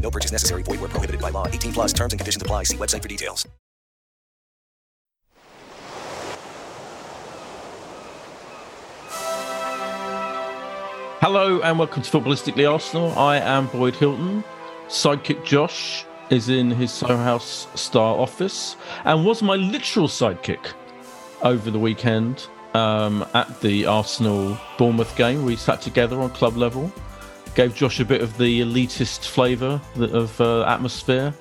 No purchase necessary. Void where prohibited by law. 18 plus terms and conditions apply. See website for details. Hello and welcome to Footballistically Arsenal. I am Boyd Hilton. Sidekick Josh is in his Soho House Star office and was my literal sidekick over the weekend um, at the Arsenal Bournemouth game. We sat together on club level, gave Josh a bit of the elitist flavour of uh, atmosphere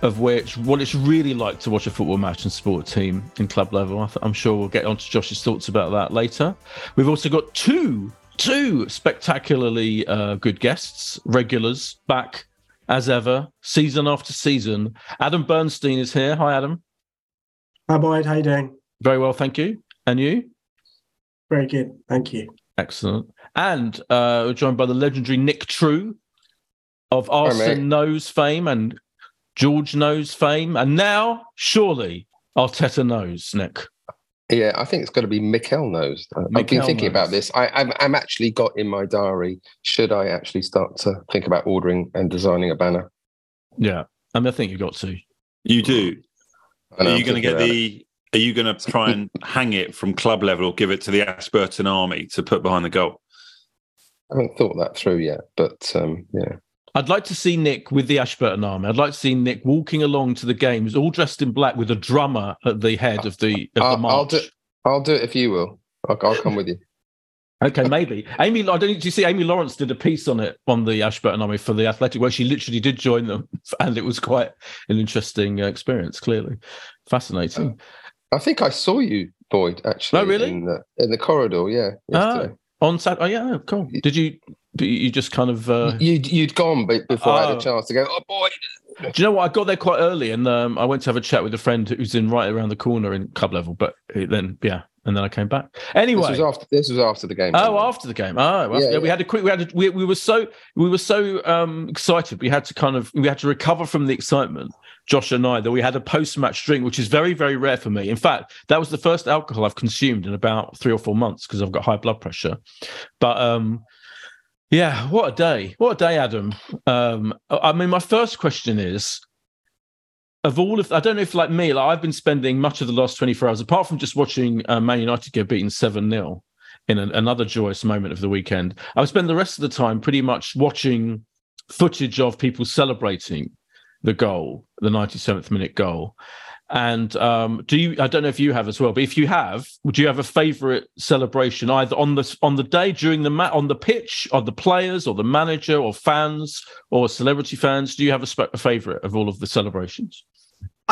of which what it's really like to watch a football match and support a team in club level. I'm sure we'll get on to Josh's thoughts about that later. We've also got two two spectacularly uh, good guests, regulars back as ever, season after season. Adam Bernstein is here. Hi, Adam. Hi, Boyd. How you doing? Very well, thank you. And you? Very good, thank you. Excellent. And uh, we're joined by the legendary Nick True of Arsene Knows fame and George Knows fame, and now surely Arteta knows. Nick. Yeah, I think it's got to be Mikel knows. I've been thinking knows. about this. I, I'm, I'm actually got in my diary. Should I actually start to think about ordering and designing a banner? Yeah, I mean, I think you've got to. You do. Know, Are you going to get about the? Are you going to try and hang it from club level or give it to the Ashburton Army to put behind the goal? I haven't thought that through yet, but um, yeah. I'd like to see Nick with the Ashburton army. I'd like to see Nick walking along to the games, all dressed in black, with a drummer at the head of the of I'll, march. I'll do. I'll do it if you will. I'll, I'll come with you. Okay, maybe Amy. I don't. Did you see Amy Lawrence did a piece on it on the Ashburton Army for the Athletic, where she literally did join them, and it was quite an interesting uh, experience. Clearly, fascinating. I think I saw you, Boyd. Actually, Oh, really? In the, in the corridor, yeah. Yesterday. oh, on Saturday. Oh, yeah, cool. Did you? You just kind of. Uh, You'd you'd gone be- before I had Oh. a chance to go. Oh, boy! Do you know what? I got there quite early, and um, I went to have a chat with a friend who's in right around the corner in club level. But then, yeah, and then I came back. Anyway, This was after. This was after the game. Oh, after the game. Oh, well, Yeah, yeah, We had a quick. We had. A, we, we were so. We were so um, excited. We had to kind of. We had to recover from the excitement. Josh and I that we had a post-match drink, which is very, very rare for me. In fact, that was the first alcohol I've consumed in about three or four months because I've got high blood pressure. But um, yeah, what a day! What a day, Adam. Um, I mean, my first question is. Of all of, I don't know if like me, like I've been spending much of the last 24 hours, apart from just watching uh, Man United get beaten 7 0 in an, another joyous moment of the weekend. I would spend the rest of the time pretty much watching footage of people celebrating the goal, the 97th minute goal. And um, do you? I don't know if you have as well, but if you have, would you have a favourite celebration either on the on the day during the mat on the pitch, or the players, or the manager, or fans, or celebrity fans? Do you have a, spe- a favourite of all of the celebrations?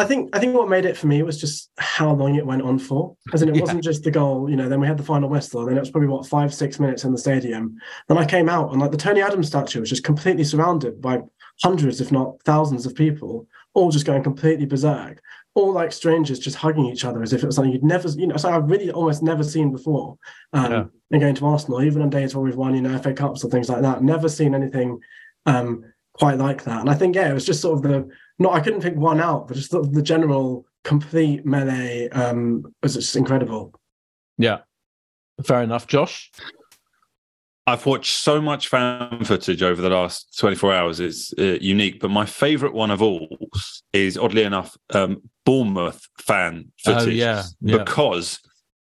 I think I think what made it for me was just how long it went on for. As in, it Yeah. wasn't just the goal. You know, then we had the final whistle. Then it was probably what five, six minutes in the stadium. Then I came out and like the Tony Adams statue was just completely surrounded by hundreds, if not thousands, of people, all just going completely berserk. All like strangers just hugging each other as if it was something you'd never, you know, something I've really almost never seen before. Um, Yeah. And going to Arsenal, even on days where we've won, you know, FA Cups or things like that, never seen anything um, quite like that. And I think, yeah, it was just sort of the not I couldn't pick one out, but just the, the general complete melee um, was just incredible. Yeah, fair enough, Josh. I've watched so much fan footage over the last 24 hours. It's uh, unique, but my favourite one of all is, oddly enough, um, Bournemouth fan footage. Oh, yeah, yeah. Because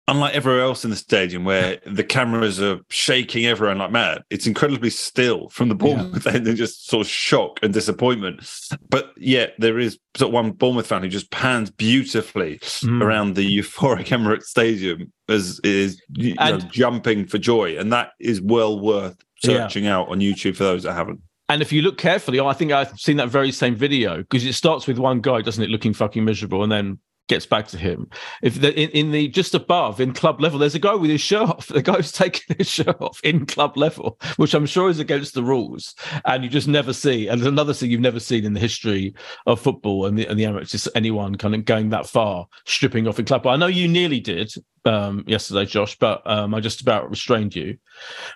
unlike everywhere else in the stadium where the cameras are shaking everyone like mad, it's incredibly still from the Bournemouth end and just sort of shock and disappointment. But yet there is sort of one Bournemouth fan who just pans beautifully Mm. around the euphoric Emirates Stadium as is you know, jumping for joy. And that is well worth Yeah. searching out on YouTube for those that haven't. And if you look carefully, I think I've seen that very same video because it starts with one guy, doesn't it, looking fucking miserable, and then gets back to him. If the in, in the just above in club level, there's a guy with his shirt off. The guy's taking his shirt off in club level, which I'm sure is against the rules, and you just never see. And another thing you've never seen in the history of football and the and the Emirates is anyone kind of going that far, stripping off in club. I know you nearly did um, yesterday, Josh, but um, I just about restrained you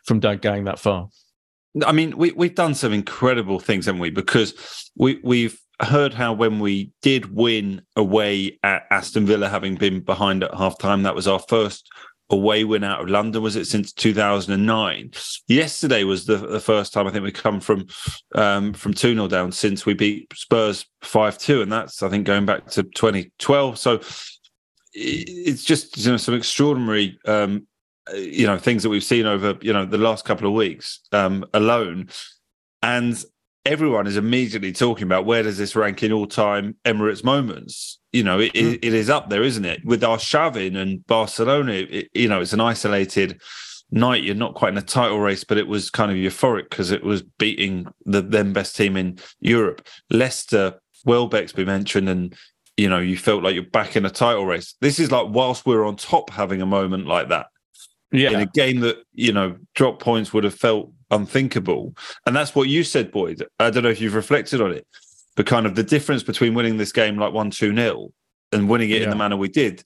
from going that far. I mean, we we've done some incredible things, haven't we? Because we we've heard how when we did win away at Aston Villa, having been behind at half time, that was our first away win out of London. Was it since two thousand and nine? Yesterday was the, the first time I think we come from um, from two 0 down since we beat Spurs five two, and that's I think going back to twenty twelve. So it's just you know some extraordinary um, you know things that we've seen over you know the last couple of weeks um, alone, and everyone is immediately talking about where does this rank in all-time Emirates moments. You know, it, it, hmm. it is up there, isn't it? With Arshavin and Barcelona, it, you know, it's an isolated night. You're not quite in a title race, but it was kind of euphoric because it was beating the then best team in Europe. Leicester, Welbeck's been mentioned, and you know, you felt like you're back in a title race. This is like whilst we're on top, having a moment like that Yeah, in a game that you know drop points would have felt unthinkable and that's what you said boyd i don't know if you've reflected on it but kind of the difference between winning this game like 1-2 nil and winning it in the manner we did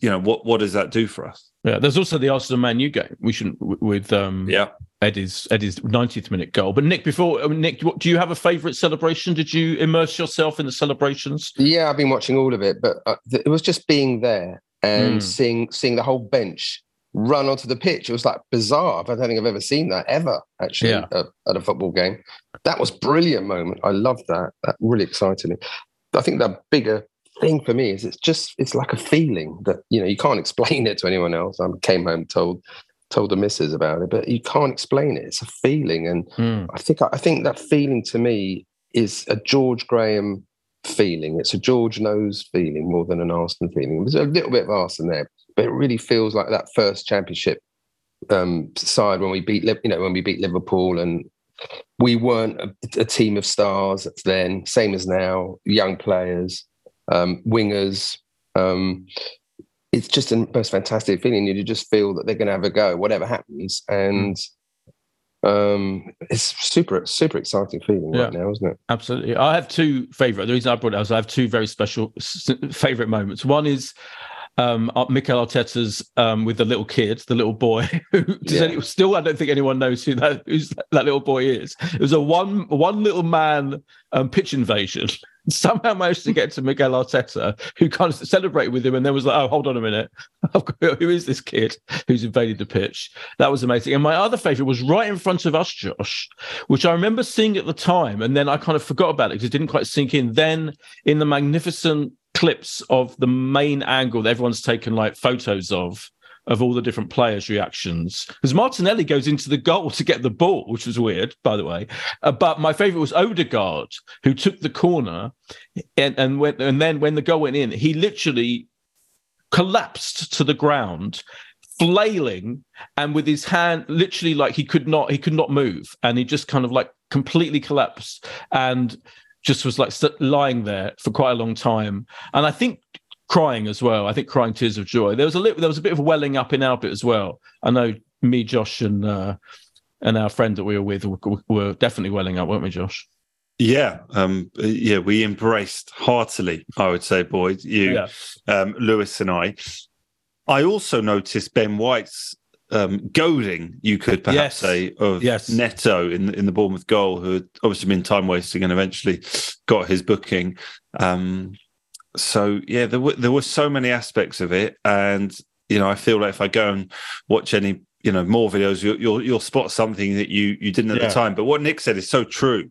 you know what what does that do for us Yeah, there's also the Arsenal Man U game. We shouldn't with um yeah Eddie's Eddie's 90th minute goal. But Nick, before Nick, what, do you have a favourite celebration? Did you immerse yourself in the celebrations? Yeah, I've been watching all of it, but uh, th- it was just being there and Mm. seeing seeing the whole bench run onto the pitch. It was like bizarre. I don't think I've ever seen that ever actually Yeah. at, at a football game. That was brilliant moment. I loved that. That really excited me. I think the bigger thing for me is it's just it's like a feeling that you know you can't explain it to anyone else. I came home told told the missus about it, but you can't explain it. It's a feeling, and hmm. I think I think that feeling to me is a George Graham feeling. It's a George knows feeling more than an Arsenal feeling. There's a little bit of Arsenal there, but it really feels like that first championship um, side when we beat you know when we beat Liverpool and we weren't a, a team of stars at then, same as now, young players, um, wingers. Um, it's just a most fantastic feeling. You just feel that they're going to have a go, whatever happens, and um, it's super, super exciting feeling right now, isn't it? Absolutely. I have two favourite. The reason I brought it up is I have two very special favourite moments. One is um, uh, Mikel Arteta's um, with the little kid, the little boy. Who does Yeah. any, still, I don't think anyone knows who that who's that, that little boy is. It was a one one little man um, pitch invasion. Somehow managed to get to Miguel Arteta, who kind of celebrated with him, and then was like, "Oh, hold on a minute, who is this kid who's invaded the pitch?" That was amazing. And my other favourite was right in front of us, Josh, which I remember seeing at the time, and then I kind of forgot about it because it didn't quite sink in. Then in the magnificent clips of the main angle that everyone's taken like photos of of all the different players' reactions. Because Martinelli goes into the goal to get the ball, which was weird, by the way. Uh, but my favourite was Odegaard, who took the corner, and and when and then when the goal went in, he literally collapsed to the ground flailing and with his hand literally like he could not he could not move and he just kind of like completely collapsed and just was like st- lying there for quite a long time and i think crying as well i think crying tears of joy there was a little there was a bit of welling up in Albert as well i know me josh and uh and our friend that we were with were, were definitely welling up weren't we josh Yeah, um, yeah, we embraced heartily. I would say, Boyd, you, Yeah. um, Lewis, and I. I also noticed Ben White's um, goading, you could perhaps Yes. say, of Yes. Neto in in the Bournemouth goal, who had obviously been time wasting and eventually got his booking. Um, so yeah, there were there were so many aspects of it, and you know, I feel like if I go and watch any you know more videos, you'll you'll, you'll spot something that you you didn't at Yeah. the time. But what Nick said is so true.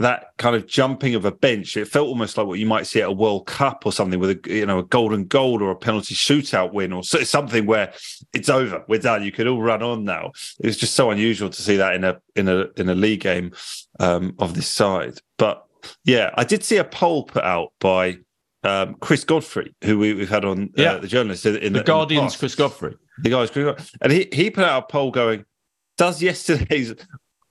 That kind of jumping of a bench, it felt almost like what you might see at a World Cup or something with a you know a golden goal or a penalty shootout win or something where it's over, we're done. You could all run on now. It was just so unusual to see that in a in a in a league game um, of this side. But yeah, I did see a poll put out by um, Chris Godfrey, who we, we've had on uh, Yeah. the journalist in, in the in the Guardian's past. Chris Godfrey. The guys, and he he put out a poll going, "Does yesterday's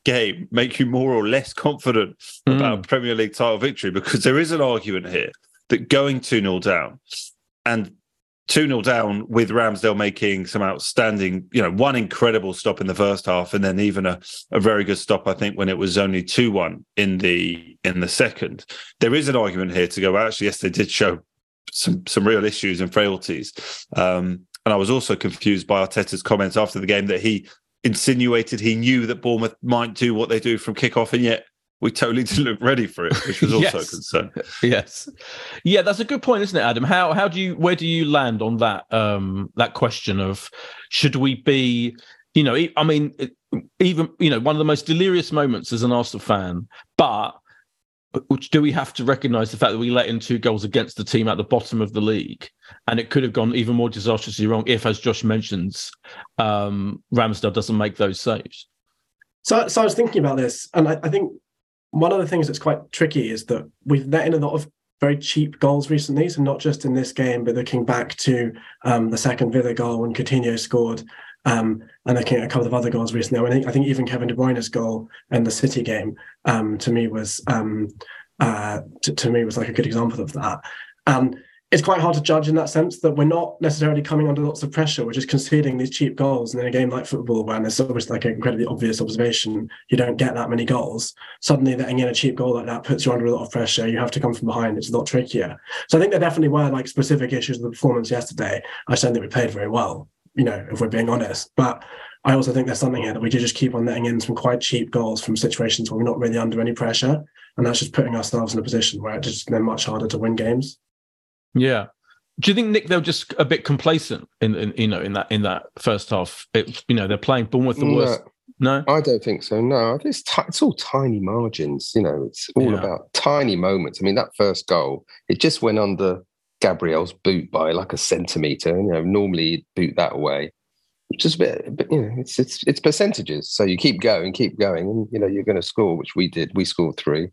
game make you more or less confident about a Premier League title victory?" Because there is an argument here that going two 0 down and two 0 down with Ramsdale making some outstanding, you know, one incredible stop in the first half, and then even a, a very good stop, I think, when it was only two one in the in the second. There is an argument here to go. well, Actually, yes, they did show some some real issues and frailties. Um, and I was also confused by Arteta's comments after the game that he insinuated he knew that Bournemouth might do what they do from kickoff, and yet we totally didn't look ready for it, which was also Yes. a concern. yes yeah that's a good point isn't it adam how how do you where do you land on that um that question of should we be you know I mean even you know one of the most delirious moments as an arsenal fan but which do we have to recognize the fact that we let in two goals against the team at the bottom of the league and it could have gone even more disastrously wrong if as josh mentions um ramsdale doesn't make those saves So, so I was thinking about this, and I, I think one of the things that's quite tricky is that we've let in a lot of very cheap goals recently. So not just in this game, but looking back to um, the second Villa goal when Coutinho scored, um, and looking at a couple of other goals recently. I, I think even Kevin De Bruyne's goal in the City game um, to me was um, uh, to, to me was like a good example of that. Um, it's quite hard to judge in that sense that we're not necessarily coming under lots of pressure. We're just conceding these cheap goals. And in a game like football, when it's always like an incredibly obvious observation, you don't get that many goals. Suddenly, letting in a cheap goal like that puts you under a lot of pressure. You have to come from behind. It's a lot trickier. So I think there definitely were like specific issues with the performance yesterday. I just don't think we played very well, you know, if we're being honest. But I also think there's something here that we do just keep on letting in some quite cheap goals from situations where we're not really under any pressure. And that's just putting ourselves in a position where it's just then much harder to win games. Yeah. Do you think Nick they're just a bit complacent in, in you know in that in that first half? It, you know they're playing Bournemouth the worst. No, I don't think so. No, I think it's, ti- it's all tiny margins. You know, it's all Yeah. about tiny moments. I mean, that first goal, it just went under Gabriel's boot by like a centimeter. You know, normally boot that away. Just a bit, but you know, it's it's it's percentages. So you keep going, keep going, and you know you're going to score, which we did. We scored three.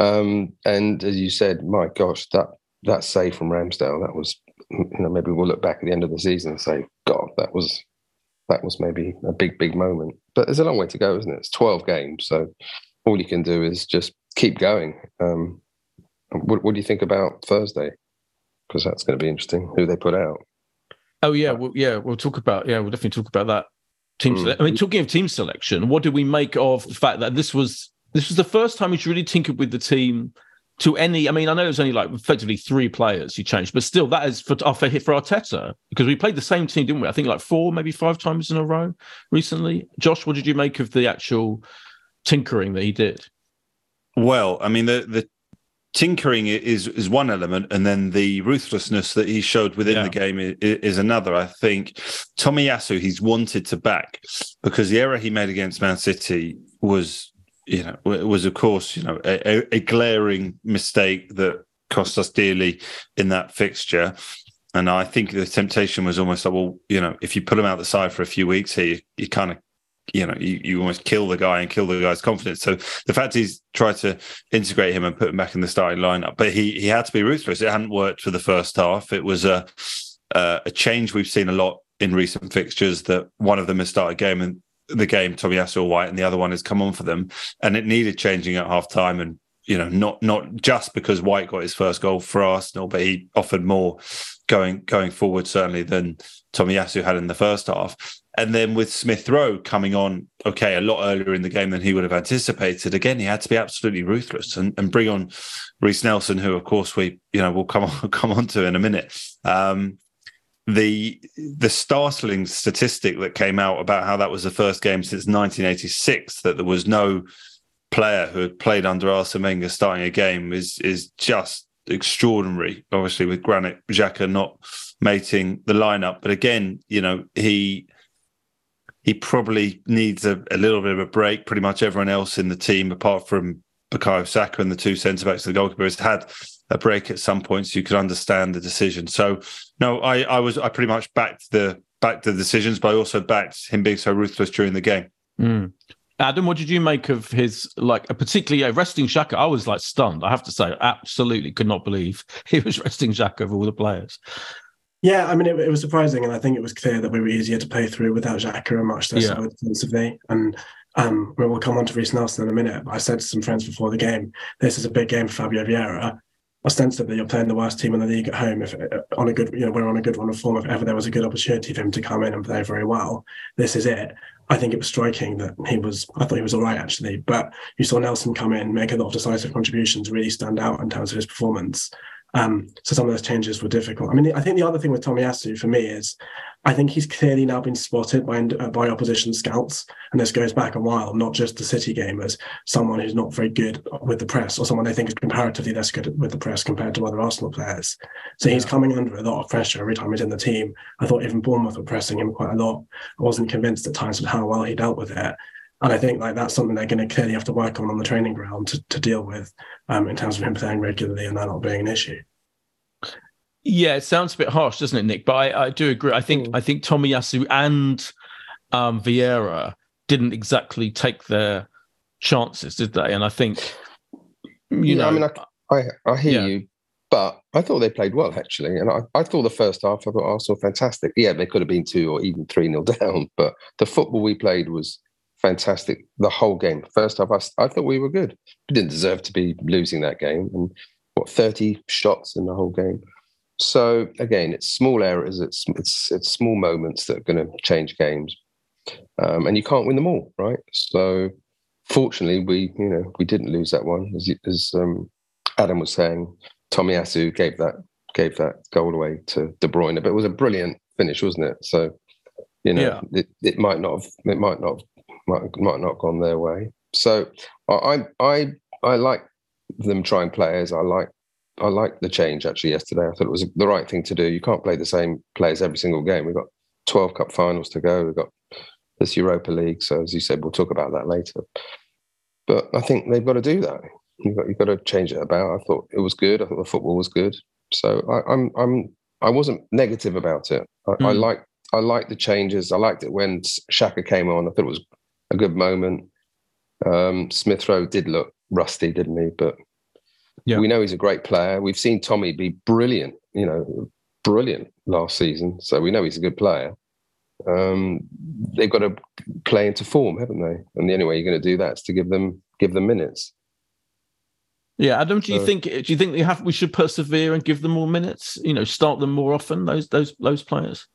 Um, and as you said, my gosh, that that save from Ramsdale, that was, you know, maybe we'll look back at the end of the season and say, God, that was that was maybe a big, big moment. But there's a long way to go, isn't it? It's 12 games. So all you can do is just keep going. Um, what, what do you think about Thursday? Because that's going to be interesting who they put out. Oh yeah, well, yeah, we'll talk about yeah, we'll definitely talk about that team. Mm. Sele- I mean, talking of team selection, what did we make of the fact that this was this was the first time we really tinkered with the team to any? I mean, I know it was only like effectively three players you changed, but still, that is for for, for Arteta because we played the same team, didn't we? I think like four, maybe five times in a row recently. Josh, what did you make of the actual tinkering that he did? Well, I mean, the the tinkering is is one element, and then the ruthlessness that he showed within Yeah. the game is, is another. I think Tomiyasu, he's wanted to back because the error he made against Man City was, you know, was of course, you know, a, a- a glaring mistake that cost us dearly in that fixture. And I think the temptation was almost like, well, you know, if you put him out the side for a few weeks here, you, you kind of you know, you, you almost kill the guy and kill the guy's confidence. So the fact he's tried to integrate him and put him back in the starting lineup, but he he had to be ruthless. It hadn't worked for the first half. It was a a change we've seen a lot in recent fixtures. That one of them has started game and the game Tomiyasu White, and the other one has come on for them, and it needed changing at half time. And you know, not not just because White got his first goal for Arsenal, but he offered more going going forward certainly than Tomiyasu had in the first half. And then with Smith Rowe coming on, okay, a lot earlier in the game than he would have anticipated. Again, he had to be absolutely ruthless and, and bring on Reiss Nelson, who of course we, you know, will come on come on to in a minute. Um, the the startling statistic that came out about how that was the first game since 1986 that there was no player who had played under Arsene Wenger starting a game is is just extraordinary. Obviously, with Granit Xhaka not mating the lineup, but again, you know he he probably needs a, a little bit of a break. Pretty much everyone else in the team, apart from Bukayo Saka and the two centre backs, the goalkeeper has had a break at some points. You could understand the decision. So no, I, I was I pretty much backed the backed the decisions, but I also backed him being so ruthless during the game. Mm. Adam, what did you make of his like particularly uh, resting Xhaka? I was like stunned. I have to say, absolutely could not believe he was resting Xhaka of all the players. Yeah, I mean, it, it, was surprising, and I think it was clear that we were easier to play through without Xhaka and much less yeah. defensively. And um, we'll come on to Reiss Nelson in a minute. But I said to some friends before the game, this is a big game for Fabio Vieira ostensibly you're playing the worst team in the league at home if uh, on a good you know we're on a good run of form if ever there was a good opportunity for him to come in and play very well this is it i think it was striking that he was i thought he was all right actually but you saw nelson come in make a lot of decisive contributions really stand out in terms of his performance um, so some of those changes were difficult. I mean, I think the other thing with Tomiyasu for me is I think he's clearly now been spotted by uh, by opposition scouts, and this goes back a while, not just the City game, as someone who's not very good with the press, or someone they think is comparatively less good with the press compared to other Arsenal players. So he's coming under a lot of pressure every time he's in the team. I thought even Bournemouth were pressing him quite a lot. I wasn't convinced at times of how well he dealt with it. And I think like that's something they're going to clearly have to work on on the training ground to, to deal with um, in terms of him playing regularly and that not being an issue. Yeah, it sounds a bit harsh, doesn't it, Nick? But I, I do agree. I think mm. I think Tomiyasu and um, Vieira didn't exactly take their chances, did they? And I think you yeah, know, I mean, I I, I hear yeah. you, but I thought they played well actually, and I, I thought the first half I thought Arsenal fantastic. Yeah, they could have been two or even three nil down, but the football we played was fantastic the whole game. First half, I, I thought we were good. We didn't deserve to be losing that game, and what thirty shots in the whole game. So again, it's small errors, it's it's it's small moments that are going to change games, um, and you can't win them all, right? So fortunately, we you know we didn't lose that one, as, as um, Adam was saying. Tomiyasu gave that gave that goal away to De Bruyne, but it was a brilliant finish, wasn't it? So you know, yeah. it, it might not have it might not might, might not have gone their way. So I I I like them trying players. I like I liked the change actually yesterday. I thought it was the right thing to do. You can't play the same players every single game. We've got 12 cup finals to go. We've got this Europa League. So as you said, we'll talk about that later. But I think they've got to do that. You've got, you've got to change it about. I thought it was good. I thought the football was good. So I, I'm I'm I wasn't negative about it. I, mm. I liked I liked the changes. I liked it when Xhaka came on. I thought it was a good moment. Um, Smith Rowe did look rusty, didn't he? But yeah. We know he's a great player. We've seen Tommy be brilliant, you know, brilliant last season. So we know he's a good player. Um, they've got to play into form, haven't they? And the only way you're going to do that is to give them give them minutes. Yeah, Adam, do you so, think do you think we have we should persevere and give them more minutes? You know, start them more often. Those those those players.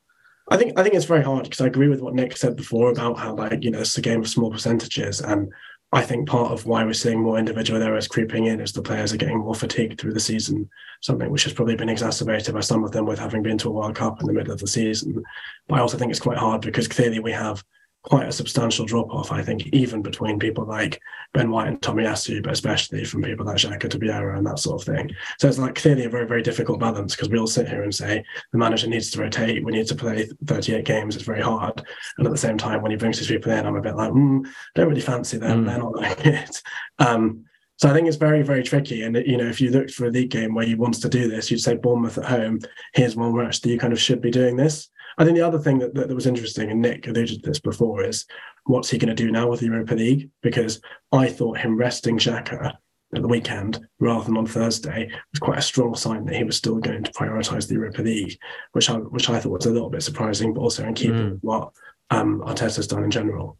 I think I think it's very hard because I agree with what Nick said before about how like you know it's a game of small percentages, and I think part of why we're seeing more individual errors creeping in is the players are getting more fatigued through the season, something which has probably been exacerbated by some of them with having been to a World Cup in the middle of the season. But I also think it's quite hard because clearly we have quite a substantial drop off, I think, even between people like Ben White and Tomiyasu, but especially from people like Xhaka to Vieira and that sort of thing. So it's like clearly a very, very difficult balance because we all sit here and say the manager needs to rotate, we need to play 38 games, it's very hard. And at the same time, when he brings his people in, I'm a bit like, mm, don't really fancy them, mm. they're not like it. Um, so I think it's very, very tricky. And you know, if you looked for a league game where you wanted to do this, you'd say Bournemouth at home. Here's one where actually you kind of should be doing this. I think the other thing that, that, that was interesting, and Nick alluded to this before, is what's he going to do now with the Europa League? Because I thought him resting Xhaka at the weekend rather than on Thursday was quite a strong sign that he was still going to prioritise the Europa League, which I which I thought was a little bit surprising, but also in keeping mm. with what um, Arteta's done in general.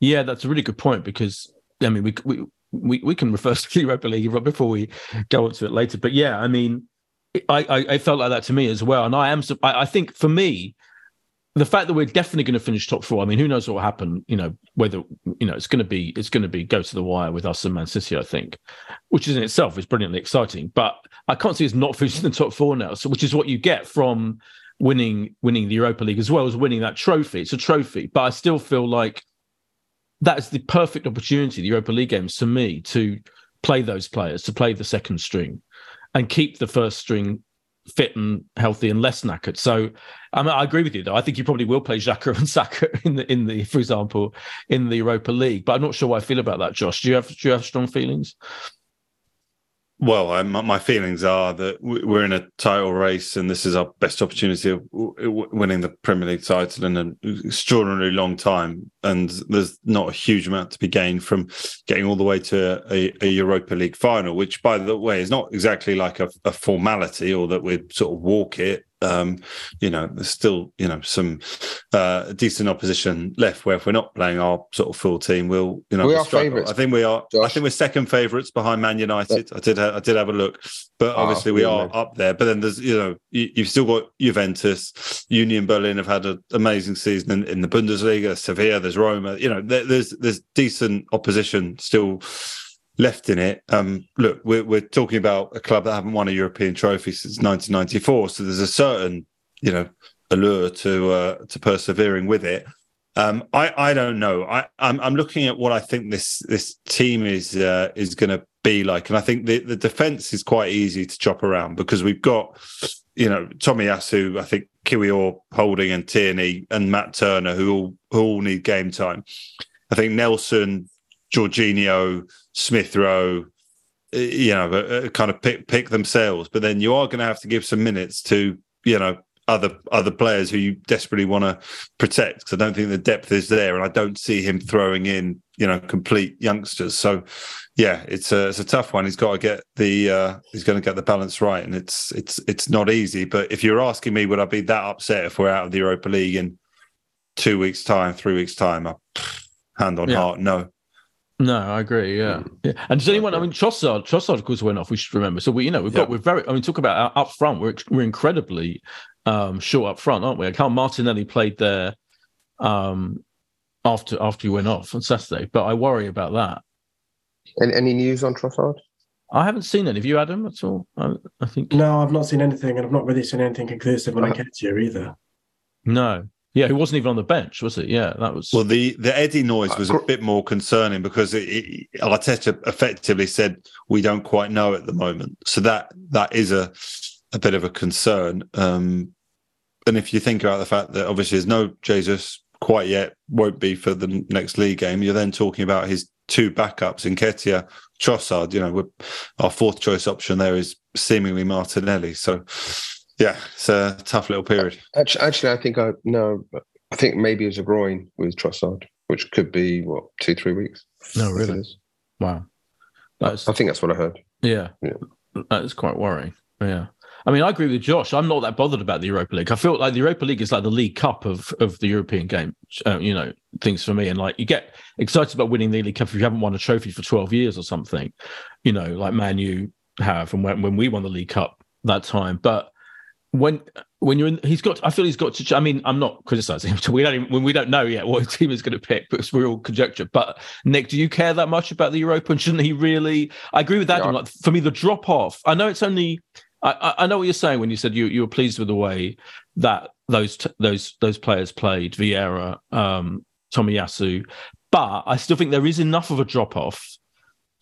Yeah, that's a really good point because I mean we we we, we can refer to the Europa League before we go on to it later. But yeah, I mean I, I, I felt like that to me as well, and I am. I, I think for me, the fact that we're definitely going to finish top four. I mean, who knows what will happen? You know, whether you know it's going to be it's going to be go to the wire with us and Man City. I think, which is in itself is brilliantly exciting. But I can't see us not finishing the top four now. So, which is what you get from winning winning the Europa League as well as winning that trophy. It's a trophy, but I still feel like that is the perfect opportunity, the Europa League games, to me, to play those players, to play the second string, and keep the first string fit and healthy and less knackered. So I, mean, I agree with you though. I think you probably will play Xhaka and Saka in the in the, for example, in the Europa League. But I'm not sure what I feel about that, Josh. Do you have do you have strong feelings? Well, I, my feelings are that we're in a title race, and this is our best opportunity of winning the Premier League title in an extraordinarily long time. And there's not a huge amount to be gained from getting all the way to a, a Europa League final, which, by the way, is not exactly like a, a formality or that we'd sort of walk it um, you know, there's still you know some uh, decent opposition left. Where if we're not playing our sort of full team, we'll you know we are favourites. I think we are. Josh. I think we're second favourites behind Man United. I did I did have a look, but ah, obviously oh, we are up there. But then there's you know you, have still got Juventus, Union Berlin have had an amazing season in, in the Bundesliga. Sevilla, there's Roma. You know, there, there's there's decent opposition still left in it. Um, look, we're, we're talking about a club that haven't won a European trophy since 1994, so there's a certain, you know, allure to uh, to persevering with it. Um, I I don't know. I I'm, I'm looking at what I think this this team is uh, is going to be like, and I think the the defense is quite easy to chop around because we've got, you know, Tomiyasu, I think Kiwior, Holding, and Tierney, and Matt Turner, who all who all need game time. I think Nelson, Jorginho, Smith Rowe, uh, you know, uh, kind of pick pick themselves. But then you are going to have to give some minutes to you know other other players who you desperately want to protect because I don't think the depth is there, and I don't see him throwing in you know complete youngsters. So yeah, it's a it's a tough one. He's got to get the uh, he's going to get the balance right, and it's it's it's not easy. But if you're asking me, would I be that upset if we're out of the Europa League in two weeks' time, three weeks' time? I, hand on yeah. heart, no. No, I agree. Yeah, mm. yeah. And does anyone? I mean, Trossard, Trossard, of course, went off. We should remember. So we, you know, we've got we're very. I mean, talk about up front. We're we're incredibly um, short up front, aren't we? Carl Martinelli played there um, after after you went off on Saturday, but I worry about that. Any, any news on Trossard? I haven't seen any. Have you, Adam, at all? I, I think no, I've not seen anything, and I've not really seen anything conclusive on uh, Nketiah either. No, yeah, he wasn't even on the bench, was it? Yeah, that was. Well, the the Eddie noise was a bit more concerning because it, it, Arteta effectively said we don't quite know at the moment, so that that is a a bit of a concern. Um, and if you think about the fact that obviously there's no Jesus quite yet, won't be for the next league game, you're then talking about his two backups in Nketiah, Trossard. You know, our fourth choice option there is seemingly Martinelli. So yeah, it's a tough little period. Actually, actually I think I no, I think maybe it's a groin with Trossard, which could be what two, three weeks. No, really. Wow, that's. I think that's what I heard. Yeah, yeah. that is quite worrying. Yeah. I mean, I agree with Josh. I'm not that bothered about the Europa League. I feel like the Europa League is like the League Cup of of the European game. Uh, you know, things for me. And like, you get excited about winning the League Cup if you haven't won a trophy for 12 years or something. You know, like Man U have, and when when we won the League Cup that time. But when when you're in, he's got. I feel he's got to. I mean, I'm not criticizing him. We don't even, we don't know yet what team is going to pick because we're all conjecture. But Nick, do you care that much about the Europa? And shouldn't he really? I agree with that. Yeah. Like, for me, the drop off. I know it's only. I, I know what you're saying when you said you you were pleased with the way that those those those players played Vieira, um, Tomiyasu, but I still think there is enough of a drop off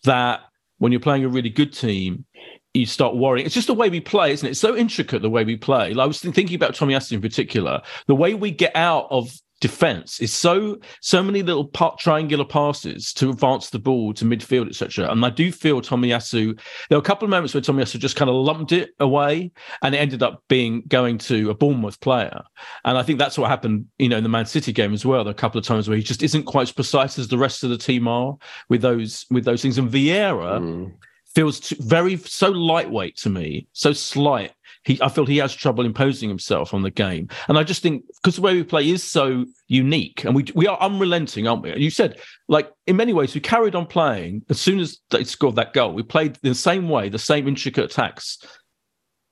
that when you're playing a really good team, you start worrying. It's just the way we play, isn't it? It's so intricate the way we play. Like I was thinking about Tomiyasu in particular. The way we get out of defense is so so many little part, triangular passes to advance the ball to midfield, etc. And I do feel Tommy Tomiyasu. There were a couple of moments where Tommy Tomiyasu just kind of lumped it away, and it ended up being going to a Bournemouth player. And I think that's what happened, you know, in the Man City game as well. There are a couple of times where he just isn't quite as precise as the rest of the team are with those with those things. And Vieira. Mm feels too, very so lightweight to me, so slight. He, I feel he has trouble imposing himself on the game, and I just think because the way we play is so unique, and we we are unrelenting, aren't we? You said like in many ways we carried on playing as soon as they scored that goal. We played the same way, the same intricate attacks,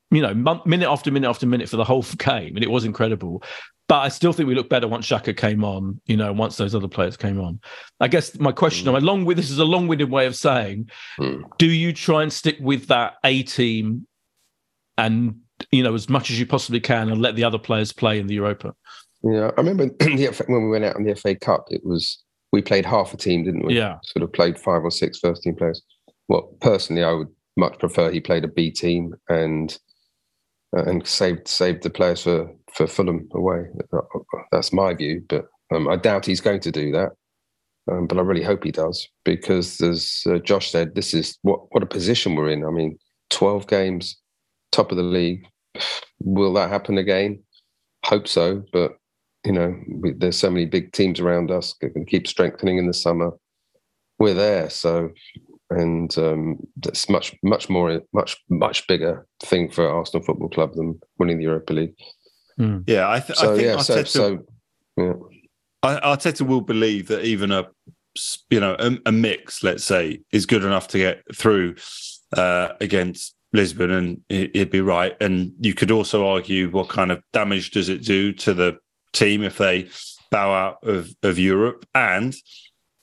you know, minute after minute after minute for the whole game, and it was incredible. But I still think we looked better once Xhaka came on, you know, once those other players came on. I guess my question, mm. along with this is a long winded way of saying, mm. do you try and stick with that A team and you know, as much as you possibly can and let the other players play in the Europa. Yeah, I remember when we went out in the FA Cup, it was we played half a team, didn't we? Yeah, sort of played five or six first team players. Well, personally, I would much prefer he played a B team and uh, and saved saved the players for for Fulham away. That's my view, but um, I doubt he's going to do that. Um, but I really hope he does because, as uh, Josh said, this is what what a position we're in. I mean, twelve games, top of the league. Will that happen again? Hope so, but you know, we, there's so many big teams around us that can keep strengthening in the summer. We're there, so and um, that's much much more much much bigger thing for Arsenal Football Club than winning the Europa League. Mm. Yeah, I, th- so, I think yeah, Arteta, so, so yeah. Arteta will believe that even a you know a, a, mix, let's say, is good enough to get through uh, against Lisbon, and he'd be right. And you could also argue what kind of damage does it do to the team if they bow out of, of Europe and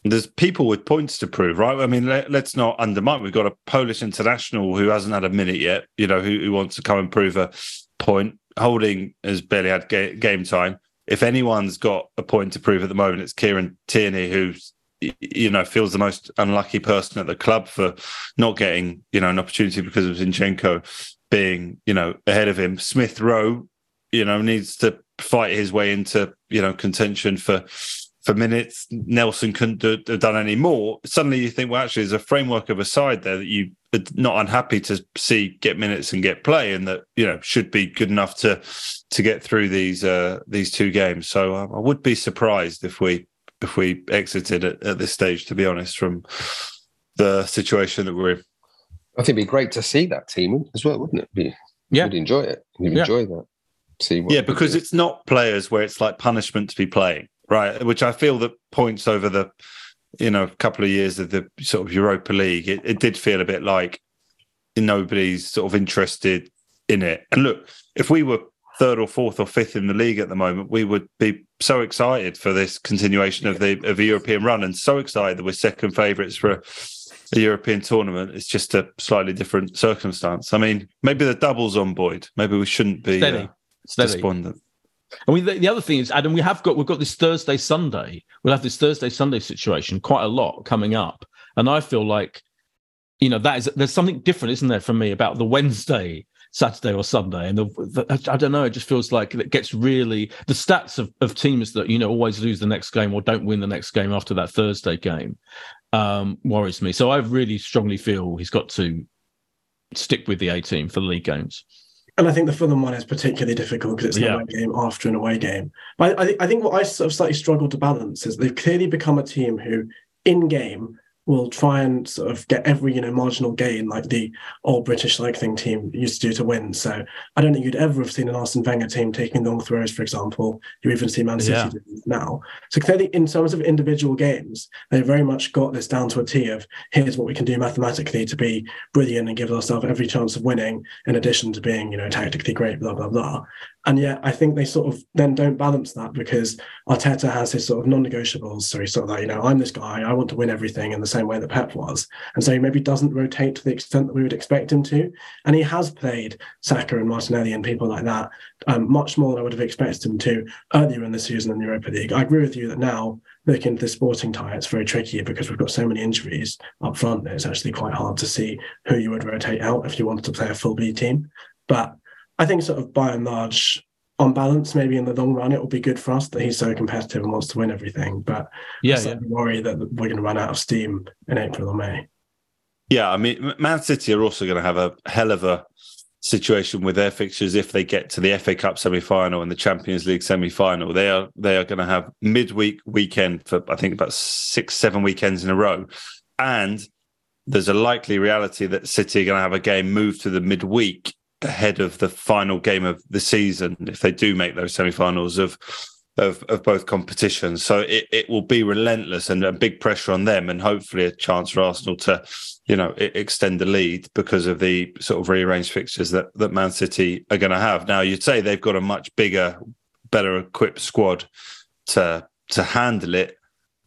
there's people with points to prove, right? I mean, let, us not undermine. We've got a Polish international who hasn't had a minute yet, you know, who, who wants to come and prove a point. Holding has barely had ga- game time. If anyone's got a point to prove at the moment, it's Kieran Tierney, who's you know feels the most unlucky person at the club for not getting you know an opportunity because of Zinchenko being you know ahead of him. Smith Rowe, you know, needs to fight his way into you know contention for for minutes. Nelson couldn't do, have done any more. Suddenly you think, well, actually, there's a framework of a side there that you not unhappy to see get minutes and get play, and that you know should be good enough to to get through these uh, these two games. So uh, I would be surprised if we if we exited at, at this stage, to be honest, from the situation that we're in. I think it'd be great to see that team as well, wouldn't it? Be, yeah, you'd enjoy it. You'd yeah. enjoy that. See, yeah, because it's not players where it's like punishment to be playing right? Which I feel that points over the, you know, a couple of years of the sort of Europa League, it, it did feel a bit like nobody's sort of interested in it. And look, if we were third or fourth or fifth in the league at the moment, we would be so excited for this continuation of the of the European run, and so excited that we're second favourites for a, a, European tournament. It's just a slightly different circumstance. I mean, maybe the doubles on Boyd. Maybe we shouldn't be uh, despondent. I mean, the, the, other thing is, Adam, we have got we've got this Thursday Sunday. We'll have this Thursday Sunday situation quite a lot coming up, and I feel like, you know, that is there's something different, isn't there, for me about the Wednesday, Saturday or Sunday, and the, the, I don't know, it just feels like it gets really the stats of, of teams that you know always lose the next game or don't win the next game after that Thursday game um, worries me. So I really strongly feel he's got to stick with the A team for the league games. And I think the Fulham one is particularly difficult because it's an yeah. away game after an away game. But I, I, think what I sort of slightly struggle to balance is they've clearly become a team who, in game, will try and sort of get every you know marginal gain like the old British thing team used to do to win. So I don't think you'd ever have seen an Arsene Wenger team taking long throws, for example. You even see Man City yeah. now. So clearly, in terms of individual games, they very much got this down to a T of here's what we can do mathematically to be brilliant and give ourselves every chance of winning, in addition to being you know tactically great, blah blah blah. And yet, I think they sort of then don't balance that because Arteta has his sort of non-negotiables. So he's sort of like, you know, I'm this guy. I want to win everything in the same way that Pep was, and so he maybe doesn't rotate to the extent that we would expect him to. And he has played Saka and Martinelli and people like that um, much more than I would have expected him to earlier in the season in the Europa League. I agree with you that now looking at the sporting tie, it's very tricky because we've got so many injuries up front that it's actually quite hard to see who you would rotate out if you wanted to play a full B team. But I think sort of by and large, on balance, maybe in the long run, it will be good for us that he's so competitive and wants to win everything. But yeah, I yeah. worry that we're going to run out of steam in April or May. Yeah, I mean, Man City are also going to have a hell of a situation with their fixtures if they get to the FA Cup semi-final and the Champions League semi-final. They are they are going to have midweek weekend for I think about six seven weekends in a row, and there's a likely reality that City are going to have a game moved to the midweek ahead of the final game of the season if they do make those semi-finals of of, of both competitions. So it, it will be relentless and a big pressure on them, and hopefully a chance for Arsenal to, you know, extend the lead because of the sort of rearranged fixtures that that Man City are going to have. Now you'd say they've got a much bigger, better equipped squad to to handle it,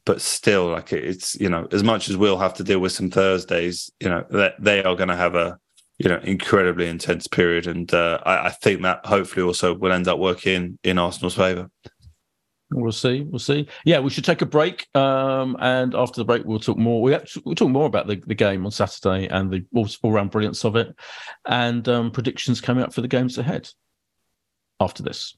but still, like it's you know, as much as we'll have to deal with some Thursdays, you know, that they are going to have a you know incredibly intense period, and uh, I, I think that hopefully also will end up working in Arsenal's favour. We'll see. We'll see. Yeah, we should take a break. Um, and after the break, we'll talk more. We actually, we'll talk more about the, the game on Saturday and the all, all round brilliance of it, and um, predictions coming up for the games ahead. After this.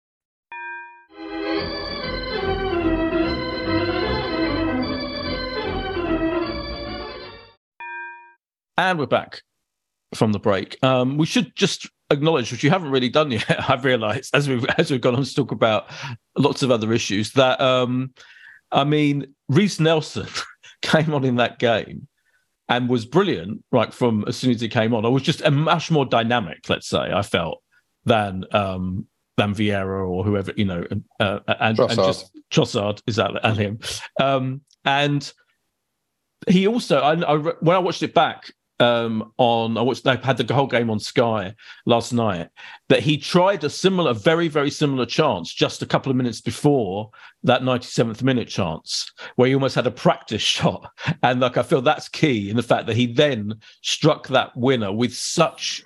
And we're back from the break. Um, we should just acknowledge, which you haven't really done yet. I've realised as we've as we've gone on to talk about lots of other issues that um, I mean, Reiss Nelson came on in that game and was brilliant. Right from as soon as he came on, I was just a much more dynamic. Let's say I felt than um, than Vieira or whoever you know, uh, and, and just Trossard is that and him, um, and he also I, I when I watched it back um, on I watched they had the whole game on Sky last night that he tried a similar, very very similar chance just a couple of minutes before that 97th minute chance where he almost had a practice shot, and like I feel that's key in the fact that he then struck that winner with such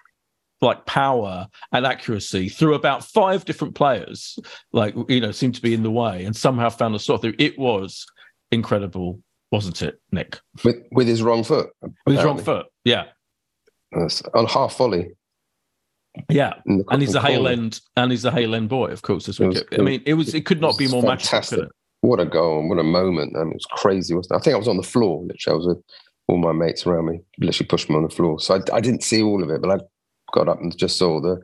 like power and accuracy through about five different players, like you know, seemed to be in the way, and somehow found a sort through. It was incredible, wasn't it, Nick? with with his wrong foot. With his wrong foot, yeah. That's on half volley. Yeah, the and he's a corner. Hale End, and he's a Hale End boy, of course. As we It was- get. I mean, it was it could not be more fantastic. What a goal and what a moment. I mean, it was crazy. Wasn't it? I think I was on the floor. Literally, I was with all my mates around me. Literally pushed me on the floor. So I, I didn't see all of it, but I got up and just saw the